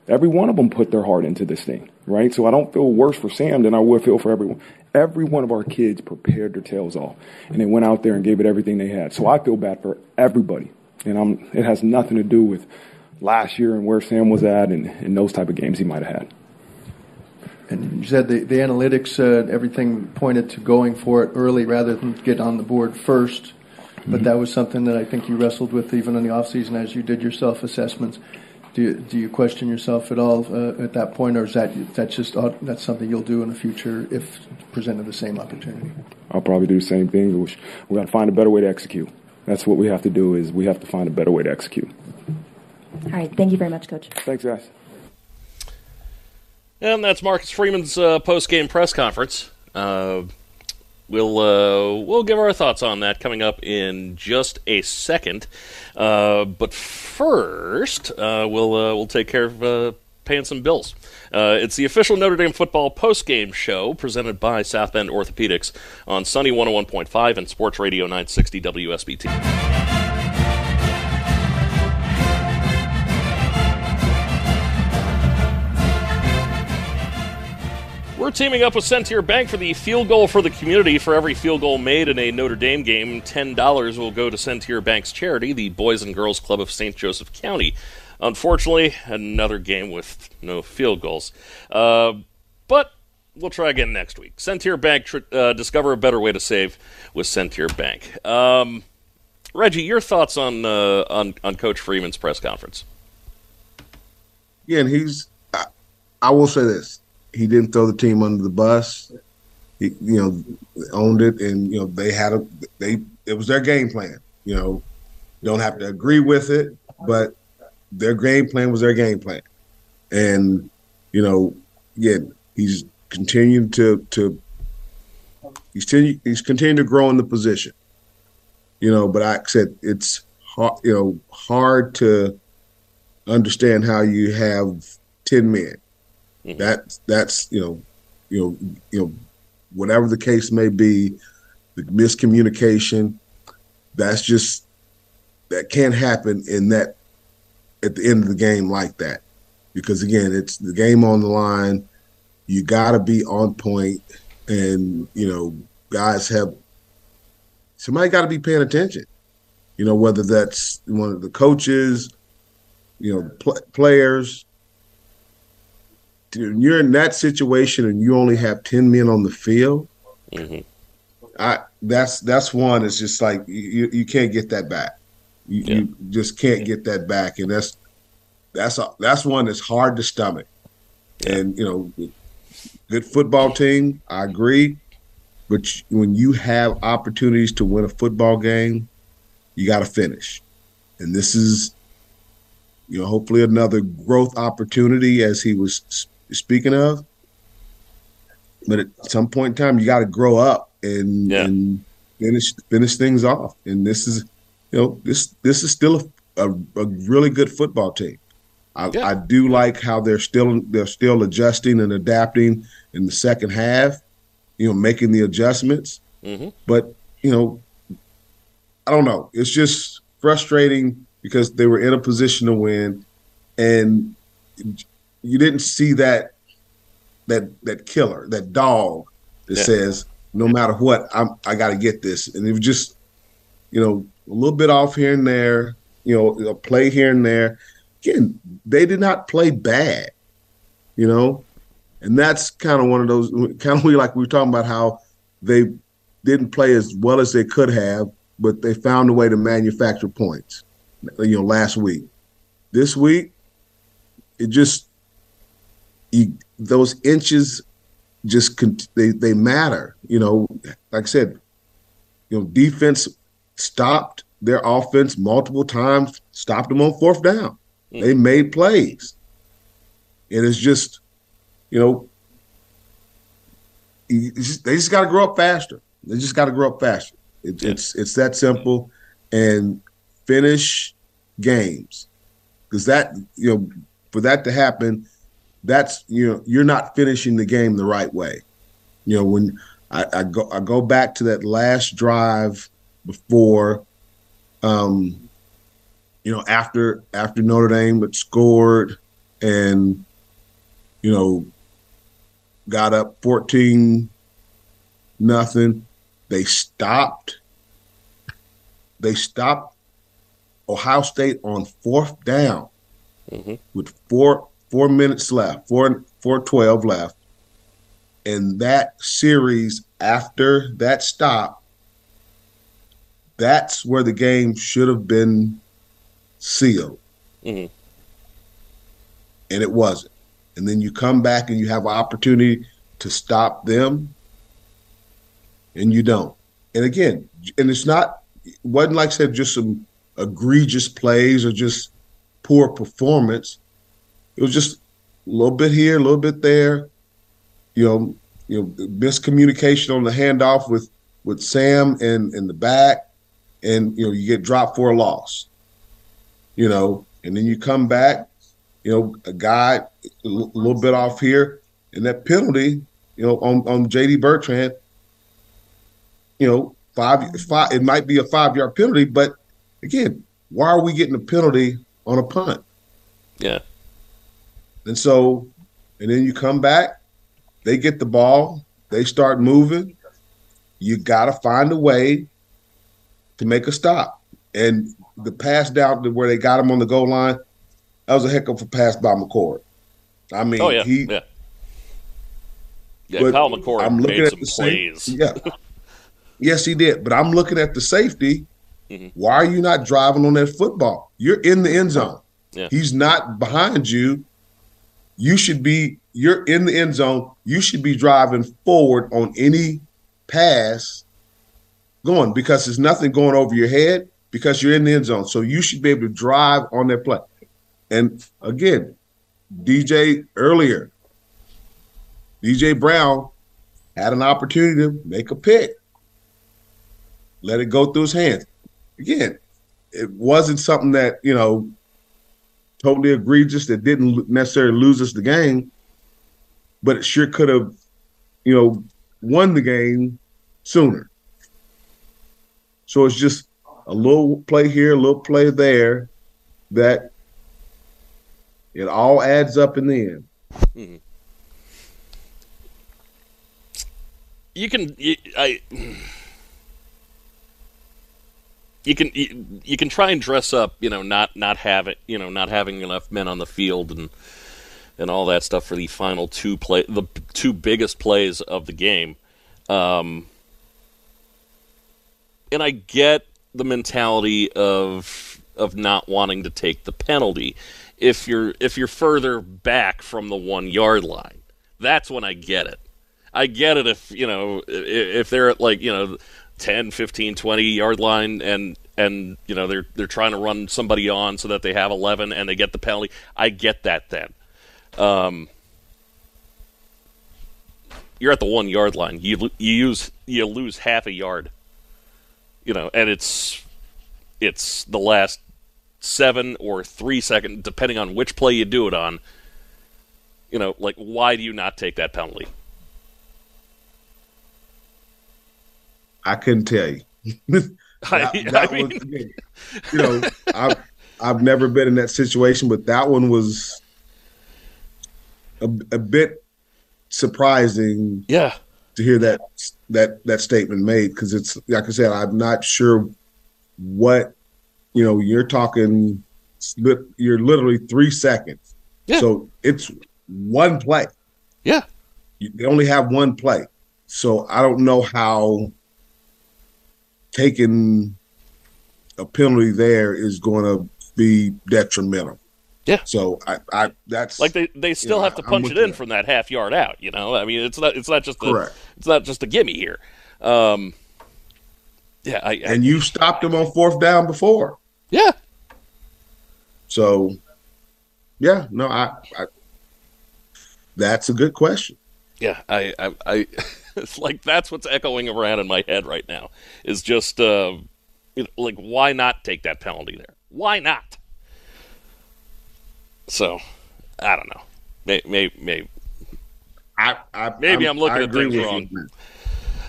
F: Every one of them put their heart into this thing, right? So I don't feel worse for Sam than I would feel for everyone. Every one of our kids prepared their tails off and they went out there and gave it everything they had. So I feel bad for everybody. And I'm, it has nothing to do with last year and where Sam was at and, and those type of games he might have had.
P: And you said the, the analytics, uh, everything pointed to going for it early rather than get on the board first. But that was something that I think you wrestled with even in the offseason as you did your self assessments. Do you, do you question yourself at all uh, at that point, or is that that's just uh, that's something you'll do in the future if presented the same opportunity?
F: I'll probably do the same thing. We, we got to find a better way to execute. That's what we have to do is we have to find a better way to execute.
O: All right. Thank you very much, Coach.
F: Thanks, guys.
B: And that's Marcus Freeman's uh, post-game press conference. Uh, we'll uh, we'll give our thoughts on that coming up in just a second. Uh, but first, uh, we'll uh, we'll take care of uh, paying some bills. Uh, it's the official Notre Dame football post-game show presented by South Bend Orthopedics on Sunny 101.5 and Sports Radio 960 WSBT. We're teaming up with Centier Bank for the field goal for the community. For every field goal made in a Notre Dame game, $10 will go to Centier Bank's charity, the Boys and Girls Club of St. Joseph County. Unfortunately, another game with no field goals. Uh, but we'll try again next week. Centier Bank, tr- uh, discover a better way to save with Centier Bank. Um, Reggie, your thoughts on, uh, on on Coach Freeman's press conference?
C: Yeah, and he's. I, I will say this: he didn't throw the team under the bus. He, you know, owned it, and you know they had a they. It was their game plan. You know, don't have to agree with it, but their game plan was their game plan, and you know, again, he's continuing to to. He's continue, he's continuing to grow in the position. You know, but I said it's hard. You know, hard to understand how you have ten men. Mm-hmm. That that's you know, you know, you know, whatever the case may be, the miscommunication. That's just that can't happen in that at the end of the game like that, because again, it's the game on the line. You got to be on point, and you know, guys have somebody got to be paying attention. You know, whether that's one of the coaches, you know, pl- players. When you're in that situation and you only have ten men on the field, mm-hmm. I that's that's one. It's just like you you can't get that back. You, you just can't get that back, and that's that's a, that's one that's hard to stomach. And you know, good football team, I agree. But when you have opportunities to win a football game, you got to finish. And this is, you know, hopefully another growth opportunity as he was speaking of. But at some point in time, you got to grow up and, and finish finish things off. And this is, you know, this this is still a, a, a really good football team. I, I do like how they're still they're still adjusting and adapting in the second half. You know, making the adjustments.
B: Mm-hmm.
C: But you know, I don't know. It's just frustrating because they were in a position to win, and you didn't see that that that killer, that dog that
B: Yeah.
C: says, no matter what, I'm I got to get this. And it was just, you know, a little bit off here and there. you know, a play here and there. Again, they did not play bad, you know, and that's kind of one of those [laughs] kind of like we were talking about how they didn't play as well as they could have, but they found a way to manufacture points. You know, last week, this week, it just you, those inches just they they matter. You know, like I said, you know, defense stopped their offense multiple times, stopped them on fourth down. Mm. They made plays. And it's just, you know, just, they just got to grow up faster. They just got to grow up faster. It, yeah. It's it's that simple, and finish games because that you know for that to happen, that's you know you're not finishing the game the right way. You know when I, I go I go back to that last drive before, um, you know after after Notre Dame had scored and you know got up fourteen nothing. They stopped. They stopped Ohio State on fourth down mm-hmm. with four four minutes left, four four twelve left. And that series after that stop, that's where the game should have been sealed. Mm-hmm. And it wasn't. And then you come back and you have an opportunity to stop them, and you don't. And again, and it's not it wasn't like I said just some egregious plays or just poor performance. It was just a little bit here, a little bit there. You know, you know, miscommunication on the handoff with with Sam and in the back, and you know, you get dropped for a loss. You know, and then you come back, you know, a guy a little bit off here, and that penalty, you know, on on JD Bertrand, you know, five five it might be a five yard penalty, but again, why are we getting a penalty on a punt?
B: Yeah.
C: And so, and then you come back, they get the ball, they start moving. You got to find a way to make a stop. And the pass down to where they got him on the goal line, that was a heck of a pass by McCord. I mean,
B: oh, yeah.
C: he.
B: Yeah, yeah Kyle McCord I'm looking at the plays.
C: Safe, [laughs] yeah. yes, he did. But I'm looking at the safety Mm-hmm. Why are you not driving on that football? You're in the end zone. Yeah. He's not behind you. You should be, you're in the end zone. You should be driving forward on any pass going because there's nothing going over your head because you're in the end zone. So you should be able to drive on that play. And again, DJ earlier, DJ Brown had an opportunity to make a pick. Let it go through his hands again, it wasn't something that, you know, totally egregious that didn't necessarily lose us the game, but it sure could have, you know, won the game sooner. So it's just a little play here, a little play there that it all adds up in the end. Mm-hmm.
B: You can, I you can you, you, can try and dress up, you know, not not have it, you know, not having enough men on the field and and all that stuff for the final two play, the two biggest plays of the game. Um, and I get the mentality of of not wanting to take the penalty if you're if you're further back from the one yard line. That's when I get it. I get it if you know if they're at like you know 10, 15, 20 yard line and and you know they're they're trying to run somebody on so that they have 11 and they get the penalty. I get that then. Um, you're at the 1 yard line. You you use you lose half a yard. You know, and it's it's the last 7 or 3 seconds depending on which play you do it on. You know, like why do you not take that penalty?
C: I couldn't tell you. [laughs] that, that I mean... was, you know, I've I've never been in that situation, but that one was a, a bit surprising.
B: Yeah,
C: to hear that that that statement made because it's like I said, I'm not sure what you know, you're talking, you're literally three seconds.
B: Yeah.
C: So it's one play.
B: Yeah.
C: You, they only have one play. So I don't know how taking a penalty there is going to be detrimental.
B: Yeah.
C: So I, I that's
B: Like they, they still
C: know,
B: have to punch it in
C: you.
B: from that half yard out. You know, I mean, it's not it's not just a,
C: Correct.
B: it's not just a gimme here. Um, yeah, I, I
C: and you stopped them on fourth down before.
B: Yeah.
C: So, yeah, no, I, I that's a good question.
B: Yeah, I, I, I it's like that's what's echoing around in my head right now. Is just uh, you like why not take that penalty there? Why not? So, I don't know. Maybe, maybe, maybe,
C: I, I
B: maybe I'm, looking
C: I
B: at things
C: you
B: wrong.
C: on.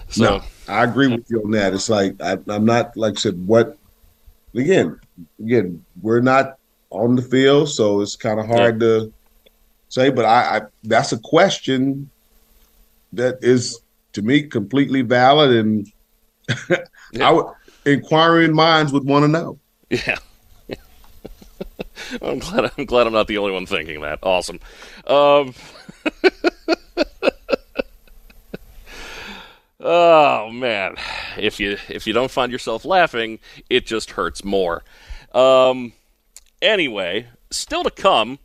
B: So,
C: no, I agree with you on that. It's like I, I'm not like I said. What again? Again, we're not on the field, so it's kind of hard to say. But I, I that's a question that is to me completely valid, and [laughs] I would inquiring minds would want to know.
B: yeah. [laughs] I'm glad. I'm glad I'm not the only one thinking that. Awesome. Um, [laughs] oh man, if you if you don't find yourself laughing, it just hurts more. Um, anyway, still to come.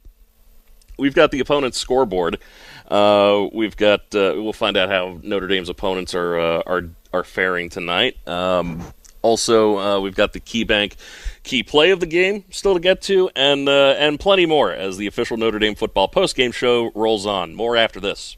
B: We've got the opponent's scoreboard. Uh, we've got. Uh, we'll find out how Notre Dame's opponents are uh, are are faring tonight. Um, also, uh, we've got the KeyBank key play of the game still to get to, and uh, and plenty more as the official Notre Dame football post game show rolls on. More after this.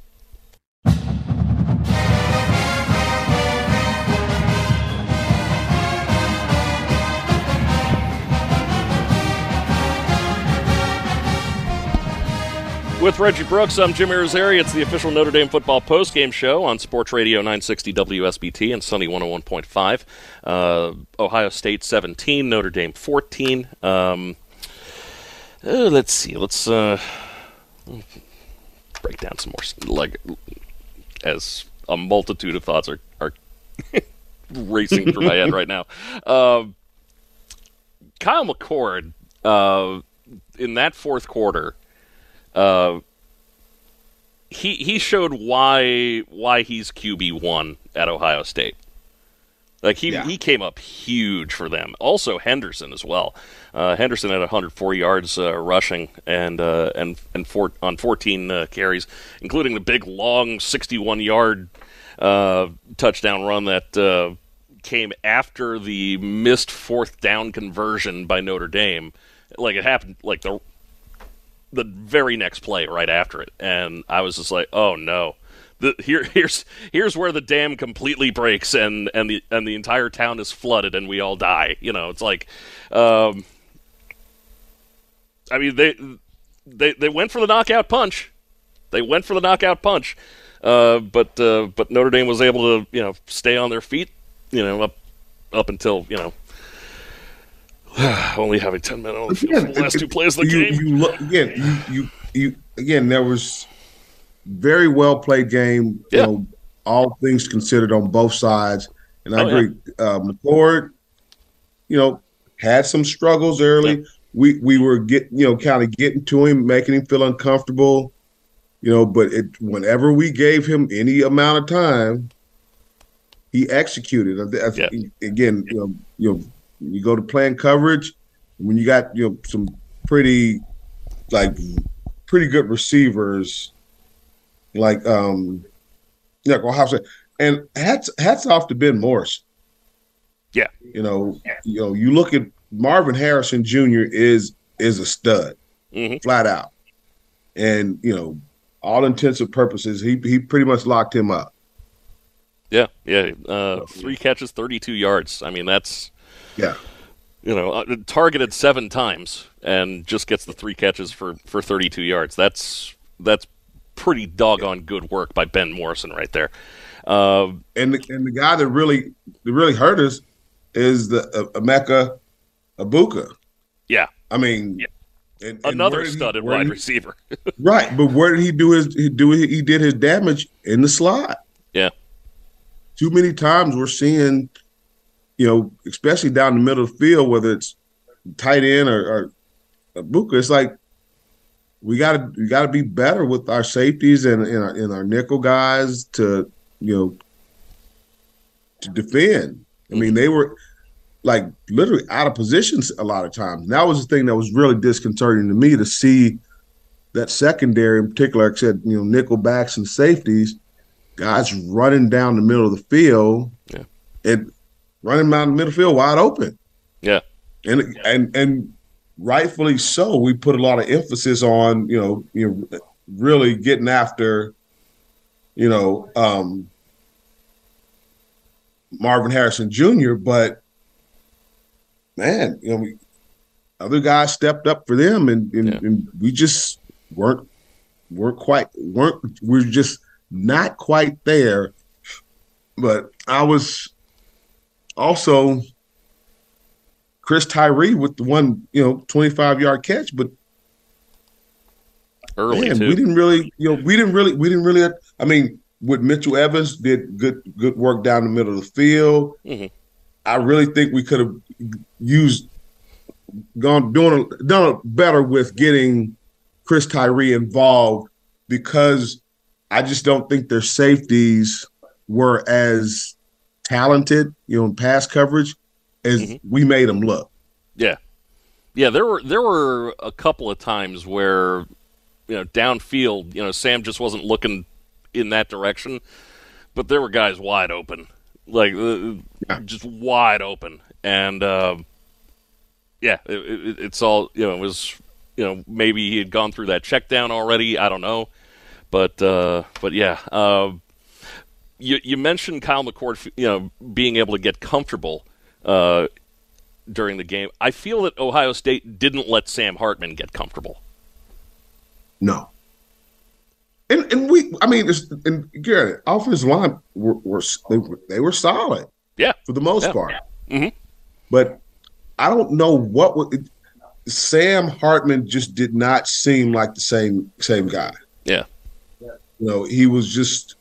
B: With Reggie Brooks, I'm Jim Irizarry. It's the official Notre Dame football postgame show on Sports Radio 960 WSBT and Sunny 101.5. Uh, Ohio State 17, Notre Dame 14. Um, uh, let's see. Let's uh, break down some more. Like as a multitude of thoughts are are [laughs] racing through my head right now. Um Kyle McCord uh, in that fourth quarter uh, he he showed why why he's QB one at Ohio State. Like he he came up huge for them. Also Henderson as well. Uh, Henderson had 104 yards uh, rushing and uh, and and four, on 14 uh, carries, including the big long 61 yard uh, touchdown run that uh, came after the missed fourth down conversion by Notre Dame. Like it happened like the the very next play right after it, and I was just like, "Oh no!" The, here, [laughs] here's here's where the dam completely breaks, and and the and the entire town is flooded, and we all die. You know, it's like, um, I mean, they they they went for the knockout punch. They went for the knockout punch, uh, but uh, but Notre Dame was able to you know stay on their feet. You know, up up until you know. [sighs] only having ten minutes on the field for the last two plays of the
C: you,
B: game.
C: You look again. You, you you again. There was very well played game. You know, all things considered on both sides, and I
B: Oh, yeah.
C: agree. Uh, McCord, you know, had some struggles early. We we were getting you know kind of getting to him, making him feel uncomfortable. You know, but it whenever we gave him any amount of time, he executed. I I think, Again, you know, you know, when you go to playing coverage, when you got you know some pretty like pretty good receivers, like um, yeah, Ohio State, and hats hats off to Ben Morrison.
B: Yeah,
C: you know, you know, you look at Marvin Harrison Jr. is is a stud, flat out, and you know, all intents and purposes, he he pretty much locked him up.
B: Yeah, yeah. Uh, three catches, 32 yards. I mean, that's
C: yeah.
B: You know, uh, targeted seven times and just gets the three catches for for 32 yards. That's that's pretty doggone good work by Ben Morrison right there. Uh,
C: and the, and the guy that really that really hurt us is the uh, Emeka Egbuka.
B: yeah,
C: I mean, and- and
B: another
C: he-
B: studded
C: where
B: wide
C: he-
B: receiver. [laughs]
C: right? But where did he do his he do he did his damage in the slot?
B: yeah,
C: Too many times we're seeing, you know, especially down the middle of the field, whether it's tight end or, or Buka, it's like we got to we got to be better with our safeties and and our, and our nickel guys to you know to defend. I mean, mm-hmm. they were like literally out of positions a lot of times. And that was the thing that was really disconcerting to me to see that secondary in particular, like I said, you know, nickel backs and safeties, guys running down the middle of the field
B: yeah.
C: and running down the middle field wide open.
B: Yeah.
C: And and and rightfully so. We put a lot of emphasis on, you know, you know, really getting after, you know, um Marvin Harrison Jr., but man, you know, we, other guys stepped up for them, and, and, yeah. and, we just weren't weren't quite weren't we're just not quite there. But I was also Chris Tyree with the one you know twenty five yard catch, but
B: early
C: man,
B: too.
C: we didn't really you know we didn't really we didn't really. I mean, with Mitchell Evans did good good work down the middle of the field.
B: Mm-hmm.
C: I really think we could have used gone doing done better with getting Chris Tyree involved because I just don't think their safeties were as talented, you know, in pass coverage as mm-hmm. we made them look.
B: Yeah, yeah. There were there were a couple of times where you know downfield, you know, Sam just wasn't looking in that direction, but there were guys wide open, like uh, yeah. just wide open, and uh, yeah, it, it, it's all you know. It was you know maybe he had gone through that check down already. I don't know, but uh, but yeah. Uh, you, you mentioned Kyle McCord, you know, being able to get comfortable uh, during the game. I feel that Ohio State didn't let Sam Hartman get comfortable.
C: No. And and we, I mean, it's, and Garrett, offensive line were, were they, were they were solid,
B: yeah,
C: for the most
B: yeah.
C: part.
B: Mm-hmm.
C: But I don't know what would, Sam Hartman just did not seem like the same same guy.
B: Yeah,
C: you know, he was just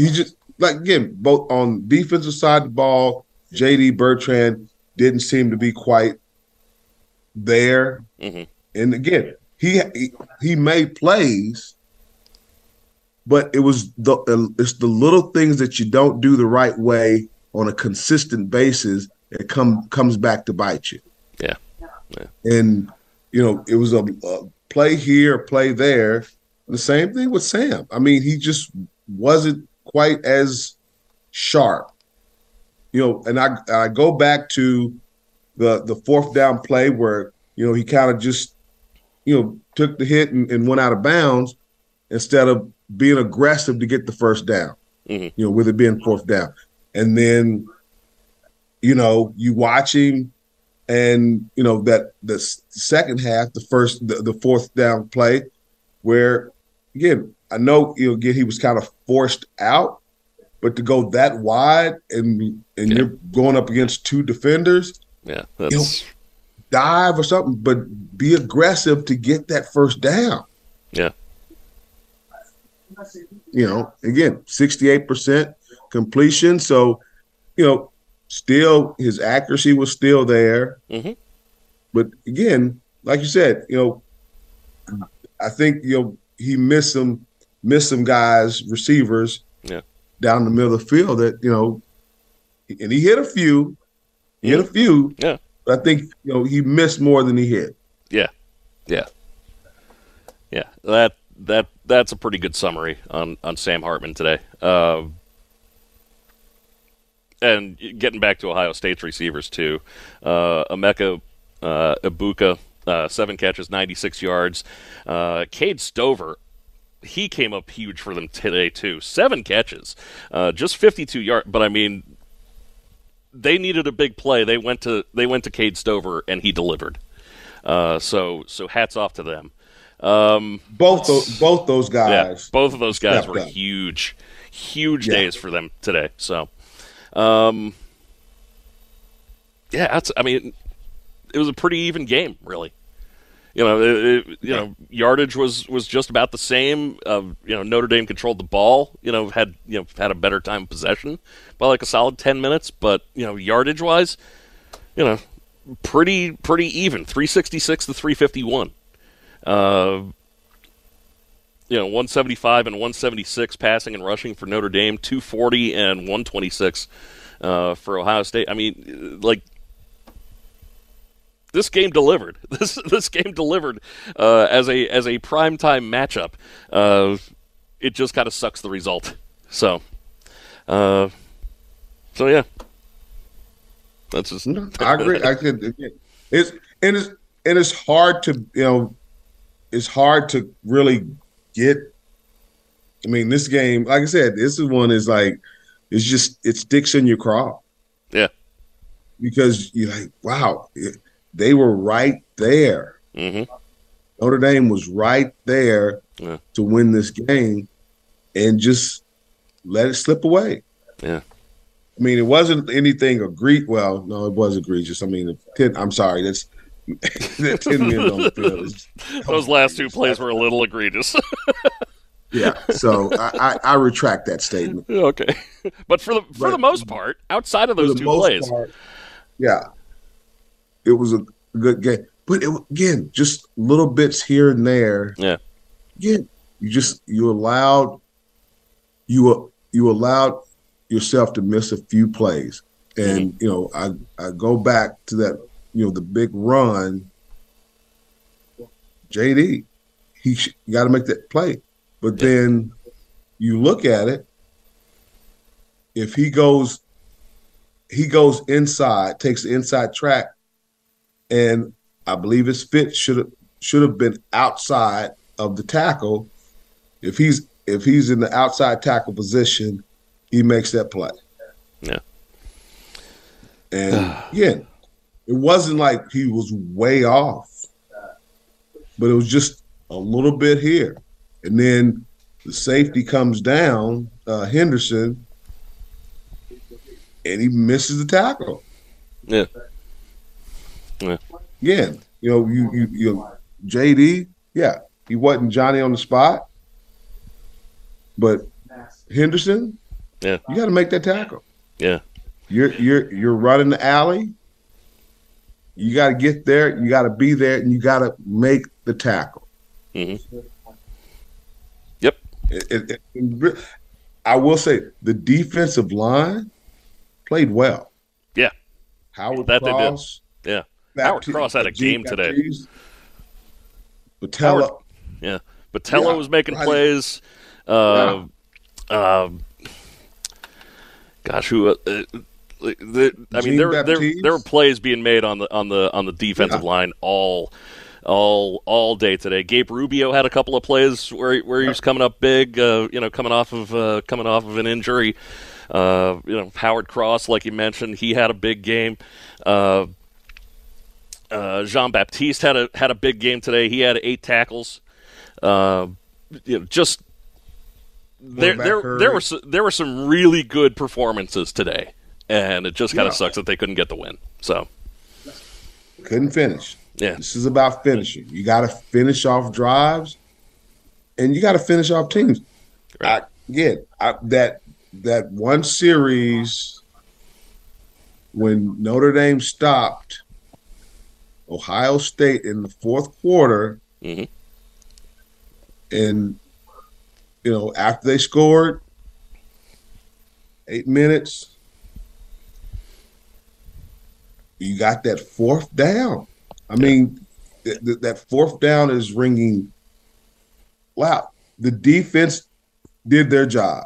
C: he just like again both on defensive side of the ball. JD Bertrand didn't seem to be quite there,
B: mm-hmm.
C: and again, he, he he made plays, but it was the it's the little things that you don't do the right way on a consistent basis that come comes back to bite you.
B: Yeah, yeah.
C: and you know it was a, a play here, play there. The same thing with Sam. I mean, he just wasn't quite as sharp. You know, and I I go back to the the fourth down play where you know he kind of just you know, took the hit and, and, went out of bounds instead of being aggressive to get the first down.
B: Mm-hmm.
C: You know, with it being fourth down, and then, you know, you watch him, and you know that the second half, the first, the, the fourth down play, where again, I know you know, again he was kind of forced out, but to go that wide and and
B: yeah.
C: you're going up against two defenders,
B: yeah, that's.
C: You know, dive or something, but be aggressive to get that first down.
B: Yeah.
C: You know, again, 68% completion. So, you know, still his accuracy was still there.
B: Mm-hmm.
C: But again, like you said, you know, I think, you know, he missed some missed some guys, receivers
B: yeah.
C: down the middle of the field that, you know, and he hit a few. He hit a few.
B: Yeah.
C: I think you know he missed more than he hit.
B: Yeah, yeah, yeah. That that that's a pretty good summary on on Sam Hartman today. Uh, and getting back to Ohio State's receivers too, uh, Emeka uh, Egbuka, uh, seven catches, ninety six yards. Uh, Cade Stover. He came up huge for them today too. Seven catches, uh, just fifty-two yards. But I mean, they needed a big play. They went to they went to Cade Stover and he delivered. Uh, so so hats off to them. Um,
C: both those, both those guys.
B: Yeah, both of those guys were
C: up.
B: huge, huge
C: Yeah.
B: days for them today. So, um, yeah, that's. I mean, it was a pretty even game, really. You know, it, it- you know, yardage was was just about the same. Uh, you know, Notre Dame controlled the ball. You know, had you know had a better time of possession by like a solid ten minutes. But you know, yardage wise, you know, pretty pretty even, three sixty six to three fifty one. Uh, you know, 175 and 176 passing and rushing for Notre Dame, 240 and 126 uh, for Ohio State. I mean, like this game delivered. [laughs] This this game delivered uh, as a as a primetime matchup. Uh, it just kind of sucks the result. So, uh, so yeah, that's just. Not.
C: I agree. I could. It's and it's and it's hard to you know, it's hard to really get. I mean, this game, like I said, this is one is like, it's just it sticks in your craw.
B: Yeah.
C: Because you're like, wow, it, they were right there.
B: Mm-hmm.
C: Notre Dame was right there
B: Yeah.
C: to win this game, and just let it slip away.
B: Yeah.
C: I mean, it wasn't anything egregious. Well, no, it was egregious. I mean, ten, I'm sorry. That's [laughs] that ten men on the field.
B: Those last two plays were a little egregious. [laughs]
C: yeah. So I, I, I retract that statement. [laughs]
B: okay, but for the for
C: But-
B: the most part, outside of those two plays,
C: part, yeah, it was a good game. But it, again, just little bits here and there.
B: Yeah.
C: Again, you just you allowed you you allowed yourself to miss a few plays, and
B: Mm-hmm.
C: you know I I go back to that you know the big run. JD, he sh- got to make that play, but then you look at it. If he goes he goes inside, takes the inside track, and I believe his fit should have should have been outside of the tackle. If he's if he's in the outside tackle position, he makes that play.
B: Yeah.
C: And again, it wasn't like he was way off, but it was just a little bit here. And then the safety comes down, uh, Henderson, and he misses the tackle.
B: yeah, yeah,
C: Again, you know, you you you JD, yeah, he wasn't Johnny on the spot, but Henderson,
B: yeah,
C: you got to make that tackle.
B: yeah,
C: You're you're you're running the alley. You got to get there. You got to be there, and you got to make the tackle.
B: Mm-hmm. Yep.
C: It- it- it- I will say the defensive line played well.
B: yeah.
C: Howard
B: That.
C: Cross,
B: Yeah,
C: Baptiste-
B: Howard Cross had a game today.
C: Baptiste, Patella.
B: Howard- yeah, Patella
C: Yeah,
B: was making
C: right.
B: plays. Uh, um, gosh, who? Uh, uh, the, I mean, there, there there were plays being made on the on the on the defensive
C: Yeah.
B: line all all all day today. Gabe Rubio had a couple of plays where he- where he was coming up big. Uh, you know, coming off of uh, coming off of an injury. Uh, you know, Howard Cross, like you mentioned, he had a big game. Uh, Jean Baptiste had a had a big game today. He had eight tackles. Uh, you know, just there there there were there were some really good performances today, and it just kind of
C: Yeah.
B: sucks that they couldn't get the win. So
C: couldn't finish.
B: Yeah.
C: This is about finishing. You got to finish off drives, and you got to finish off teams. I, again, I, that that one series when Notre Dame stopped Ohio State in the fourth quarter,
B: Mhm.
C: and you know after they scored eight minutes, you got that fourth down. I mean, th- th- that fourth down is ringing. Wow, the defense did their job.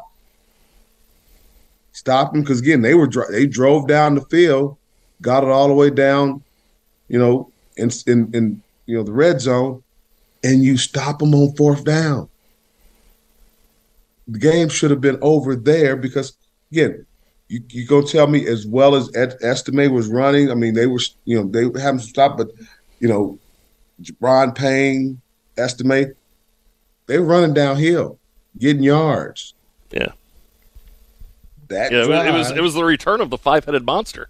C: Stop them because again they were they drove down the field, got it all the way down, you know, in in, in you know the red zone, and you stop them on fourth down. The game should have been over there because again, you you go tell me as well as Ed, Estime was running. I mean, they were you know they were having some stop, but you know, Ron Payne, Estime, they were running downhill, getting yards.
B: yeah,
C: That
B: yeah, it was, it was it was the return of the five headed monster.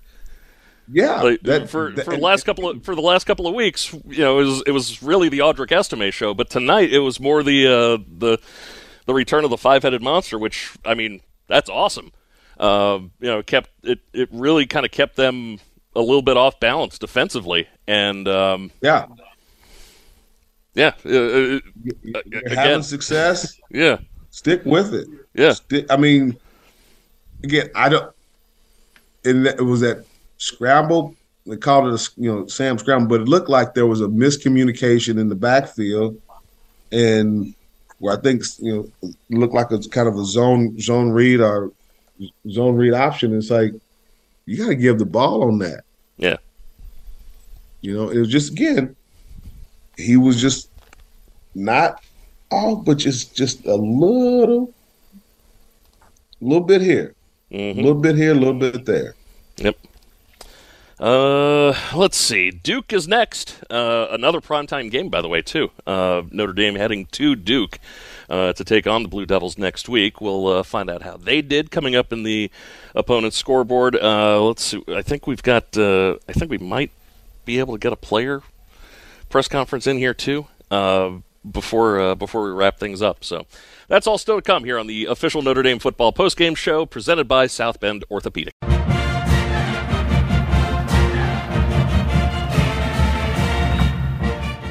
C: Yeah
B: Like,
C: that-
B: for
C: that-
B: for the last couple of for the last couple of weeks, you know, it was it was really the Audric Estime show, but tonight it was more the uh, the the return of the five headed monster, which I mean that's awesome. Um, you know, kept it it really kind of kept them a little bit off balance defensively, and um,
C: yeah,
B: yeah, uh, uh, again,
C: having success.
B: yeah,
C: stick with it.
B: Yeah.
C: Stick, I mean, again, I don't. And it was that scramble. They called it a you know Sam scramble, but it looked like there was a miscommunication in the backfield, and where I think you know it looked like it's kind of a zone zone read or zone read option. It's like you got to give the ball on that.
B: Yeah.
C: You know, it was just again, he was just not off, but just just a little, little bit here, a little bit here, a little bit there.
B: Yep. Uh, let's see. Duke is next. Uh, another primetime game, by the way, too. Uh, Notre Dame heading to Duke uh, to take on the Blue Devils next week. We'll uh, find out how they did coming up in the opponent's scoreboard. Uh, let's see. I think we've got. Uh, I think we might be able to get a player press conference in here too before uh, before we wrap things up. So that's all still to come here on the official Notre Dame football postgame show presented by South Bend Orthopedic.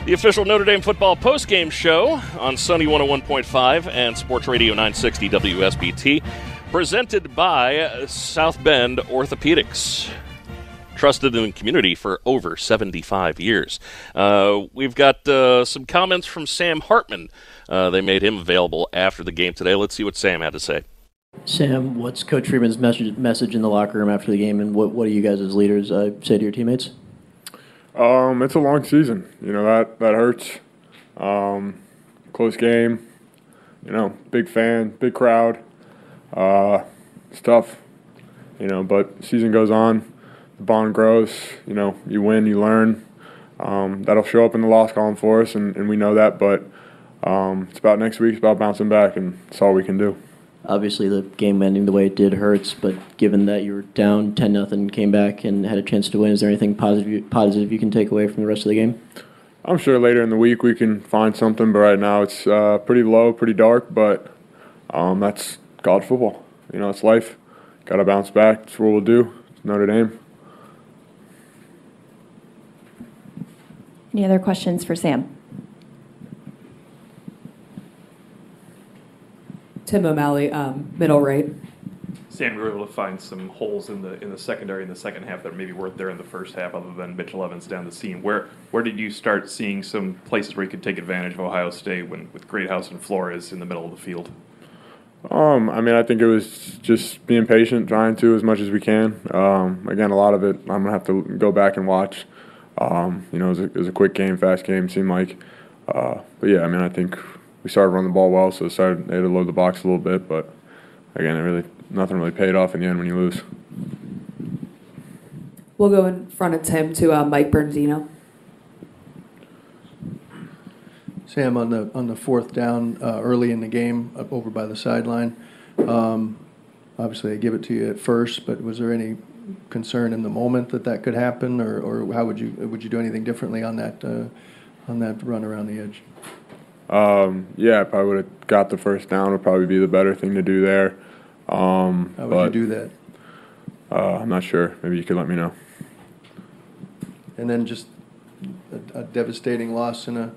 B: The official Notre Dame football postgame show on Sunny 101.5 and Sports Radio 960 WSBT, presented by South Bend Orthopedics. Trusted in the community for over 75 years. Uh, we've got uh, some comments from Sam Hartman. Uh, they made him available after the game today. Let's see what Sam had to say.
J: Sam, what's Coach Freeman's message, message in the locker room after the game, and what, what do you guys as leaders uh, say to your teammates?
Q: Um, it's a long season. You know that that hurts. Um, close game. You know, big fan, big crowd. Uh, it's tough. You know, but season goes on. The bond grows. You know, you win, you learn. Um, that'll show up in the loss column for us, and, and we know that. But um, it's about next week. It's about bouncing back, and it's all we can do.
J: Obviously, the game ending the way it did hurts, but given that you were down 10 nothing, came back and had a chance to win, is there anything positive positive you can take away from the rest of the game?
Q: I'm sure later in the week we can find something, but right now it's uh, pretty low, pretty dark. But um, that's college football. You know, it's life. Got to bounce back. That's what we'll do. It's Notre Dame.
O: Any other questions for Sam?
G: Tim O'Malley, um, middle right.
R: Sam, we were able to find some holes in the in the secondary in the second half that maybe weren't there in the first half, other than Mitchell Evans down the seam. Where where did you start seeing some places where you could take advantage of Ohio State when with Greathouse and Flores in the middle of the field?
Q: Um, I mean, I think it was just being patient, trying to as much as we can. Um, again, a lot of it I'm gonna have to go back and watch. Um, you know, it was, a, it was a quick game, fast game. Seemed like, uh, but yeah, I mean, I think we started running the ball well, so it started they had to load the box a little bit. But again, it really nothing really paid off in the end when you lose.
G: We'll go in front of Tim to uh, Mike Berardino.
P: Sam, on the on the fourth down uh, early in the game, up over by the sideline. Um, obviously, I give it to you at first, but was there any concern in the moment that that could happen, or, or how would you would you do anything differently on that uh, on that run around the edge?
Q: Um, yeah, I probably would have got the first down. Would probably be the better thing to do there. Um,
P: How would
Q: but,
P: you do that?
Q: Uh, I'm not sure. Maybe you could let me know.
P: And then just a, a devastating loss in a,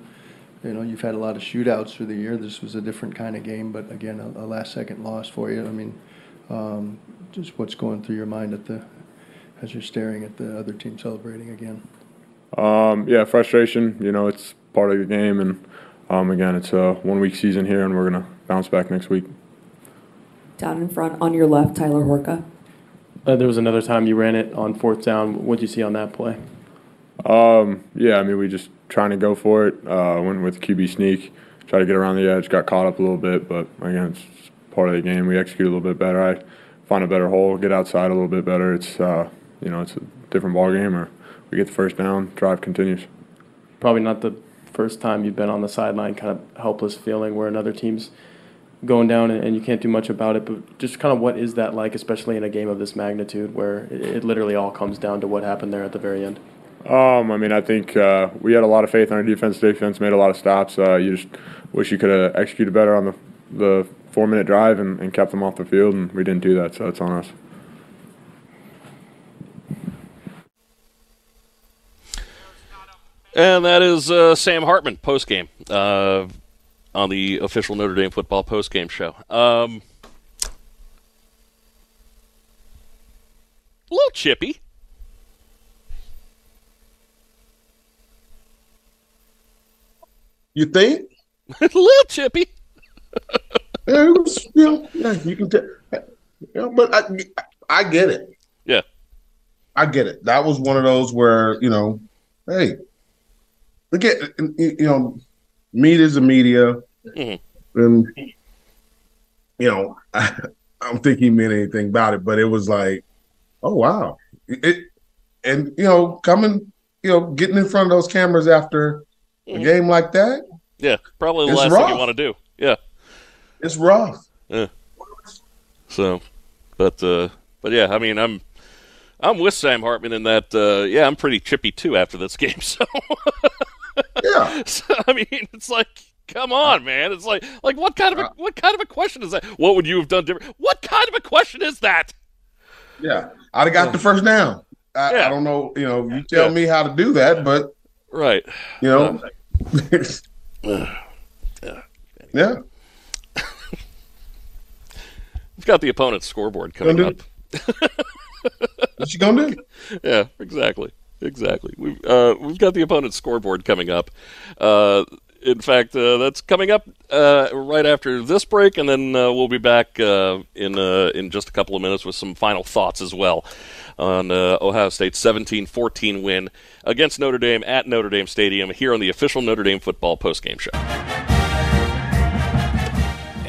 P: you know, you've had a lot of shootouts through the year. This was a different kind of game, but again, a, a last second loss for you. I mean, um, just what's going through your mind at the, as you're staring at the other team celebrating again.
Q: Um, yeah, frustration. You know, it's part of the game, and um, again, it's a one week season here, and we're gonna bounce back next week.
G: Down in front on your left, Tyler Horka.
J: Uh, there was another time you ran it on fourth down. What did you see on that play?
Q: Um, yeah, I mean, we just trying to go for it. Uh, went with QB sneak, try to get around the edge, got caught up a little bit, but again, it's part of the game. We execute a little bit better. I find a better hole, get outside a little bit better. It's uh, you know, it's a different ball game. Or we get the first down, drive continues.
J: Probably not the first time you've been on the sideline, kind of helpless feeling where another team's going down and, and you can't do much about it. But just kind of what is that like, especially in a game of this magnitude, where it, it literally all comes down to what happened there at the very end.
Q: Um, I mean, I think uh, we had a lot of faith in our defense. Defense made a lot of stops. Uh, you just wish you could have executed better on the the four minute drive and, and kept them off the field, and we didn't do that. So it's on us.
B: And that is uh, Sam Hartman post game uh, on the official Notre Dame football post game show. Um, a little chippy.
C: You think? [laughs]
B: a little chippy. [laughs]
C: yeah, it was, you know, yeah, you can tell. Know, but I, I get it.
B: Yeah.
C: I get it. That was one of those where, you know, hey, look at, you know, media is a media.
B: Mm-hmm.
C: And, you know, I, [laughs] I don't think he meant anything about it, but it was like, oh, wow. It, and, you know, coming, you know, getting in front of those cameras after a game like that,
B: Yeah, probably the last thing you want to do. Yeah.
C: it's rough.
B: Yeah. So, but uh, but yeah, I mean, I'm I'm with Sam Hartman in that. Uh, yeah, I'm pretty chippy too after this [laughs] game. So [laughs]
C: yeah, [laughs]
B: so, I mean, it's like, come on, uh, man. It's like like what kind of a, uh, what kind of a question is that? What would you have done different? What kind of a question is that?
C: Yeah. I'd have got the oh. first down. I, I don't know, you know, you tell
B: Yeah.
C: me how to do that, but
B: Right.
C: you know, [laughs] yeah.
B: We've got the opponent's scoreboard coming up.
C: What you gonna do? [laughs]
B: yeah, exactly, exactly. We've uh, we've got the opponent's scoreboard coming up. Uh, in fact, uh, that's coming up uh, right after this break, and then uh, we'll be back uh, in in just a couple of minutes with some final thoughts as well on Ohio State's 17-14 win against Notre Dame at Notre Dame Stadium here on the official Notre Dame football postgame show.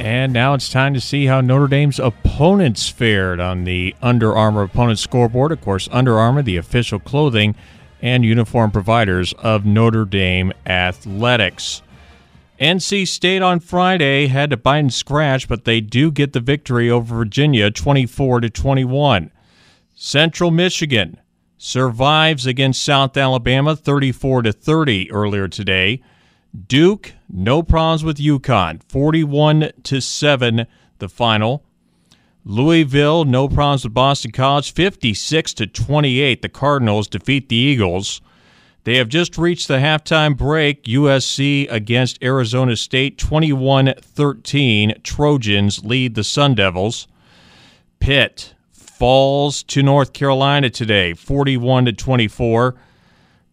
S: And now it's time to see how Notre Dame's opponents fared on the Under Armour opponent scoreboard. Of course, Under Armour, the official clothing and uniform providers of Notre Dame athletics. NC State on Friday had to bite and scratch, but they do get the victory over Virginia 24 to 21. Central Michigan survives against South Alabama 34 to 30 earlier today. Duke, no problems with UConn, 41 to 7 the final. Louisville, no problems with Boston College, 56 to 28. The Cardinals defeat the Eagles. They have just reached the halftime break. USC against Arizona State, 21 13. Trojans lead the Sun Devils. Pitt falls to North Carolina today, 41 to 24.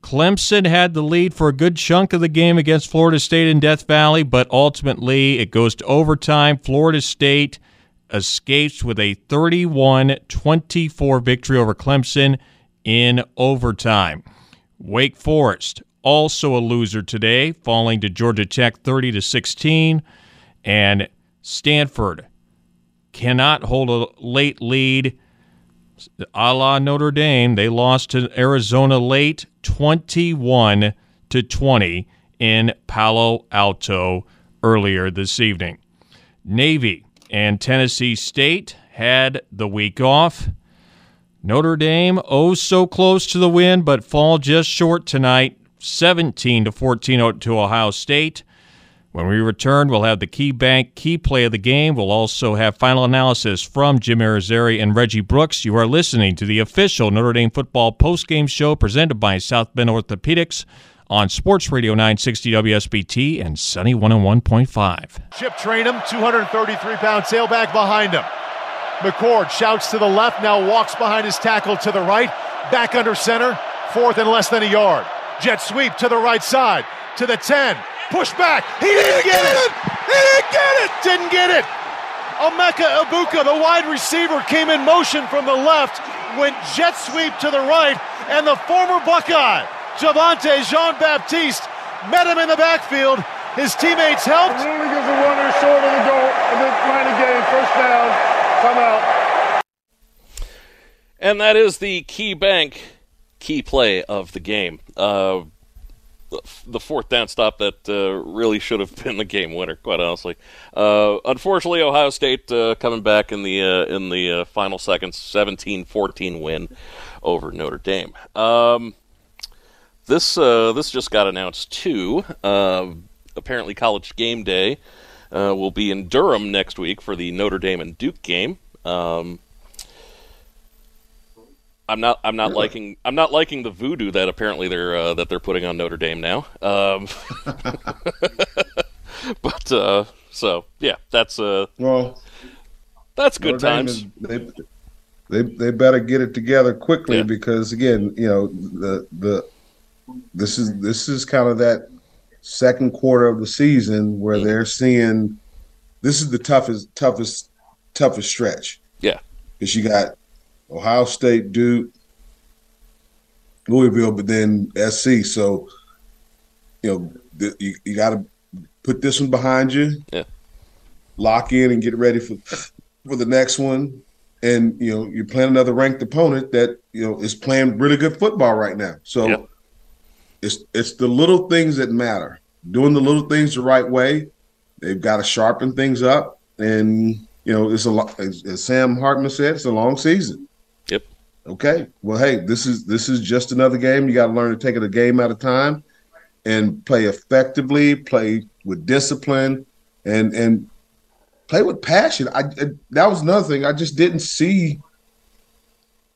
S: Clemson had the lead for a good chunk of the game against Florida State in Death Valley, but ultimately it goes to overtime. Florida State escapes with a 31 24 victory over Clemson in overtime. Wake Forest, also a loser today, falling to Georgia Tech 30 to 16. And Stanford cannot hold a late lead a la Notre Dame, they lost to Arizona late 21 to 20 in Palo Alto earlier this evening. Navy and Tennessee State had the week off. Notre Dame oh so close to the win but fall just short tonight 17 to 14 to Ohio State. When we return, we'll have the KeyBank key play of the game. We'll also have final analysis from Jim Irizarry and Reggie Brooks. You are listening to the official Notre Dame football postgame show presented by South Bend Orthopedics on Sports Radio 960 WSBT and Sunny 101.5.
E: Chip Trayanum, 233 pound tailback behind him. McCord shouts to the left, now walks behind his tackle to the right, back under center, fourth and less than a yard. Jet sweep to the right side, to the 10, push back. He didn't get it! He didn't get it! Didn't get it! Emeka Egbuka, the wide receiver, came in motion from the left, went jet sweep to the right, and the former Buckeye, Javontae Jean Baptiste, met him in the backfield. His teammates helped.
Q: Only gives a runner short of the goal, of the line of game, first down, timeout.
B: And that is the KeyBank key play of the game. Uh, the fourth down stop that uh, really should have [laughs] been the game winner, quite honestly. Uh, unfortunately, Ohio State uh, coming back in the uh, in the uh, final seconds, 17-14 win over Notre Dame. Um, this uh, this just got announced too. apparently, College Game Day will be in Durham next week for the Notre Dame and Duke game. Um, I'm not. I'm not liking. I'm not liking the voodoo that apparently they're uh, that they're putting on Notre Dame now. Um, [laughs] but uh, so yeah, that's uh,
C: well,
B: that's good
C: Notre
B: times.
C: is- they, they they better get it together quickly because again, you know, the the this is this is kind of that second quarter of the season where
B: Mm-hmm.
C: they're seeing this is the toughest toughest toughest stretch.
B: Yeah.
C: Because you got Ohio State, Duke, Louisville, but then SC. So, you know, you, you got to put this one behind you.
B: Yeah.
C: Lock in and get ready for for the next one. And you know, you're playing another ranked opponent that you know is playing really good football right now. So it's it's the little things that matter. Doing the little things the right way. They've got to sharpen things up, and you know, it's a lo- as, as Sam Hartman said, it's a long season. Okay. Well, hey, this is this is just another game. You got to learn to take it a game at a time, and play effectively, play with discipline, and and play with passion. I, I that was another thing. I just didn't see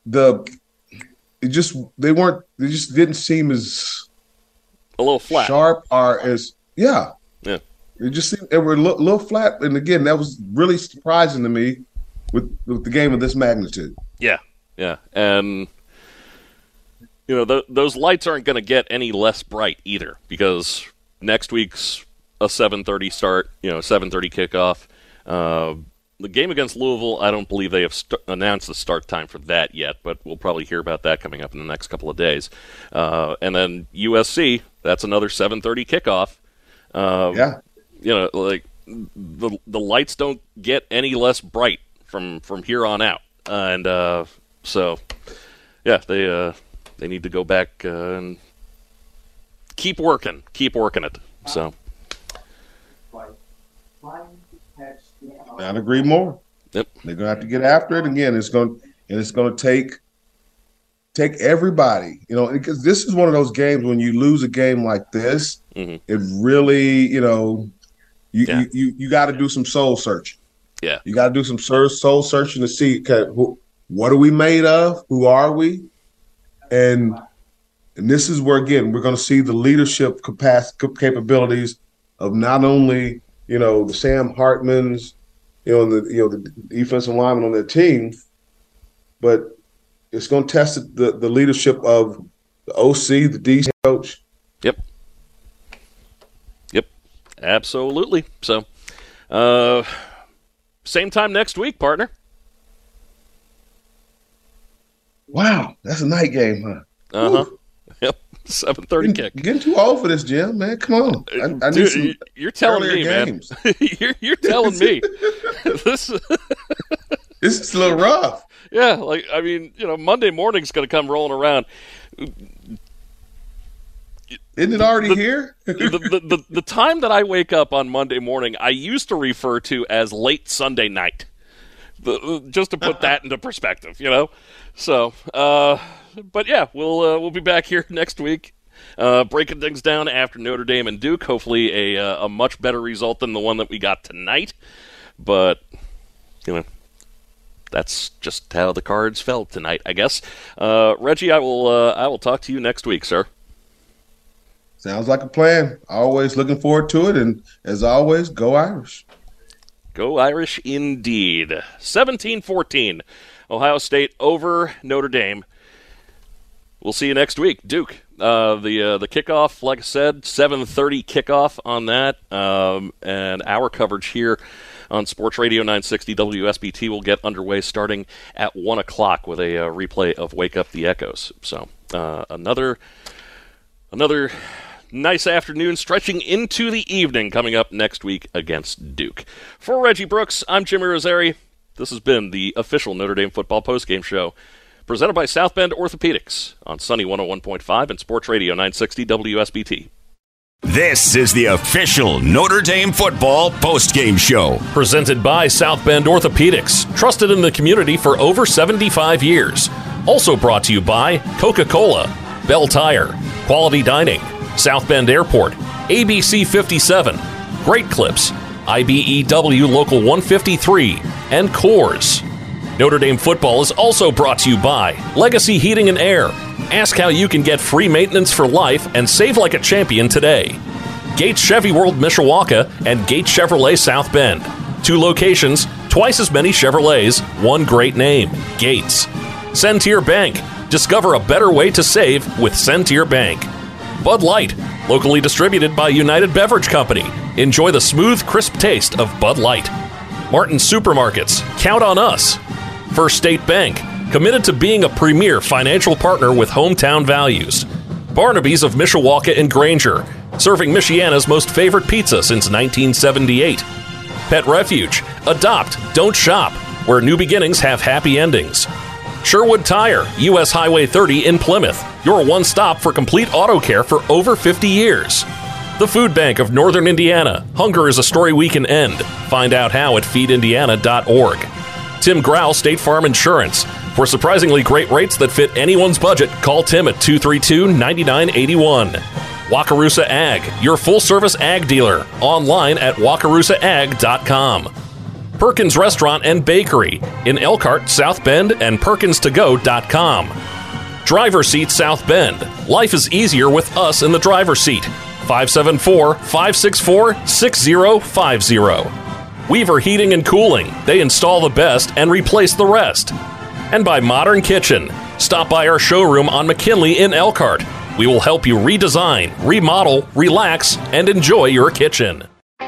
C: the. It just they weren't. They just didn't seem as
B: a little flat,
C: sharp, or as yeah.
B: Yeah.
C: It just seemed they were a little, little flat, and again, that was really surprising to me with with the game of this magnitude.
B: Yeah, yeah, and you know th- those lights aren't going to get any less bright either because next week's a 7:30 start. You know, 7:30 kickoff. Uh, the game against Louisville, I don't believe they have st- announced the start time for that yet, but we'll probably hear about that coming up in the next couple of days. Uh, and then USC, that's another 7:30 kickoff. Uh,
C: yeah,
B: you know, like the the lights don't get any less bright from from here on out, and uh, so yeah, they uh, they need to go back uh, and keep working, keep working it. So
C: I'd agree more.
B: Yep.
C: They're gonna have to get after it again. It's gonna and it's gonna take take everybody. You know, because this is one of those games when you lose a game like this,
B: Mhm.
C: it really, you know, you you, you, you got to do some soul searching.
B: Yeah.
C: You got to do some soul soul searching to see who, what are we made of? Who are we? And and this is where again we're going to see the leadership capacity capabilities of not only you know the Sam Hartmans, you know, and the you know the defensive linemen on their team, but it's going to test the the leadership of the OC, the DC coach.
B: Yep. Yep. Absolutely. So, uh, same time next week, partner.
C: Wow, that's a night game, huh?
B: Uh huh. [laughs] Yep. Seven thirty kick.
C: You're getting too old for this, Jim. Man, come on. I, I need
B: Dude, you're telling me, man.
C: games. [laughs]
B: you're you're telling me. [laughs] this
C: this is a little rough.
B: Yeah, like I mean, you know, Monday morning's going to come rolling around.
C: Isn't it already here?
B: the, the, the, the time that I wake up on Monday morning, I used to refer to as late Sunday night. The, just to put [laughs] that into perspective, you know. So, uh, but yeah, we'll uh, we'll be back here [laughs] next week, uh, breaking things down after Notre Dame and Duke. Hopefully, a uh, a much better result than the one that we got tonight. But you know, that's just how the cards fell tonight, I guess. Uh, Reggie, I will uh, I will talk to you next week, sir.
C: Sounds like a plan. Always looking forward to it, and as always, go Irish.
B: Go Irish indeed. 17 14. Ohio State over Notre Dame. We'll see you next week. Duke. Uh, the uh, the kickoff, like I said, 7:30 kickoff on that, um, and our coverage here on Sports Radio 960 WSBT will get underway starting at one o'clock with a uh, replay of Wake Up the Echoes. So uh, another another nice afternoon stretching into the evening coming up next week against Duke. For Reggie Brooks, I'm Jim Irizarry. This has been the official Notre Dame football postgame show presented by South Bend Orthopedics on Sunny 101.5 and Sports Radio 960 WSBT.
A: This is the official Notre Dame football postgame show.
B: Presented by South Bend Orthopedics, trusted in the community for over 75 years. Also brought to you by Coca Cola, Bell Tire, Quality Dining, South Bend Airport, ABC 57, Great Clips, IBEW Local 153, and Coors. Notre Dame football is also brought to you by Legacy Heating and Air. Ask how you can get free maintenance for life and save like a champion today. Gates Chevy World Mishawaka and Gates Chevrolet South Bend. Two locations, twice as many Chevrolets, one great name Gates. Centier Bank. Discover a better way to save with Centier Bank. Bud Light, locally distributed by United Beverage Company. Enjoy the smooth, crisp taste of Bud Light. Martin Supermarkets, count on us. First State Bank, committed to being a premier financial partner with hometown values. Barnaby's of Mishawaka and Granger, serving Michiana's most favorite pizza since 1978. Pet Refuge, adopt, don't shop, where new beginnings have happy endings. Sherwood Tire, US Highway 30 in Plymouth, your one stop for complete auto care for over 50 years. The Food Bank of Northern Indiana. Hunger is a story we can end. Find out how at feedindiana.org. Tim Grau, State Farm Insurance. For surprisingly great rates that fit anyone's budget, call Tim at 232 9981. Wakarusa Ag, your full service ag dealer. Online at wakarusaag.com. Perkins Restaurant and Bakery in Elkhart, South Bend, and PerkinsToGo.com. Driver Seat South Bend. Life is easier with us in the driver's seat. 574 564 6050. Weaver Heating and Cooling. They install the best and replace the rest. And by Modern Kitchen. Stop by our showroom on McKinley in Elkhart. We will help you redesign, remodel, relax, and enjoy your kitchen.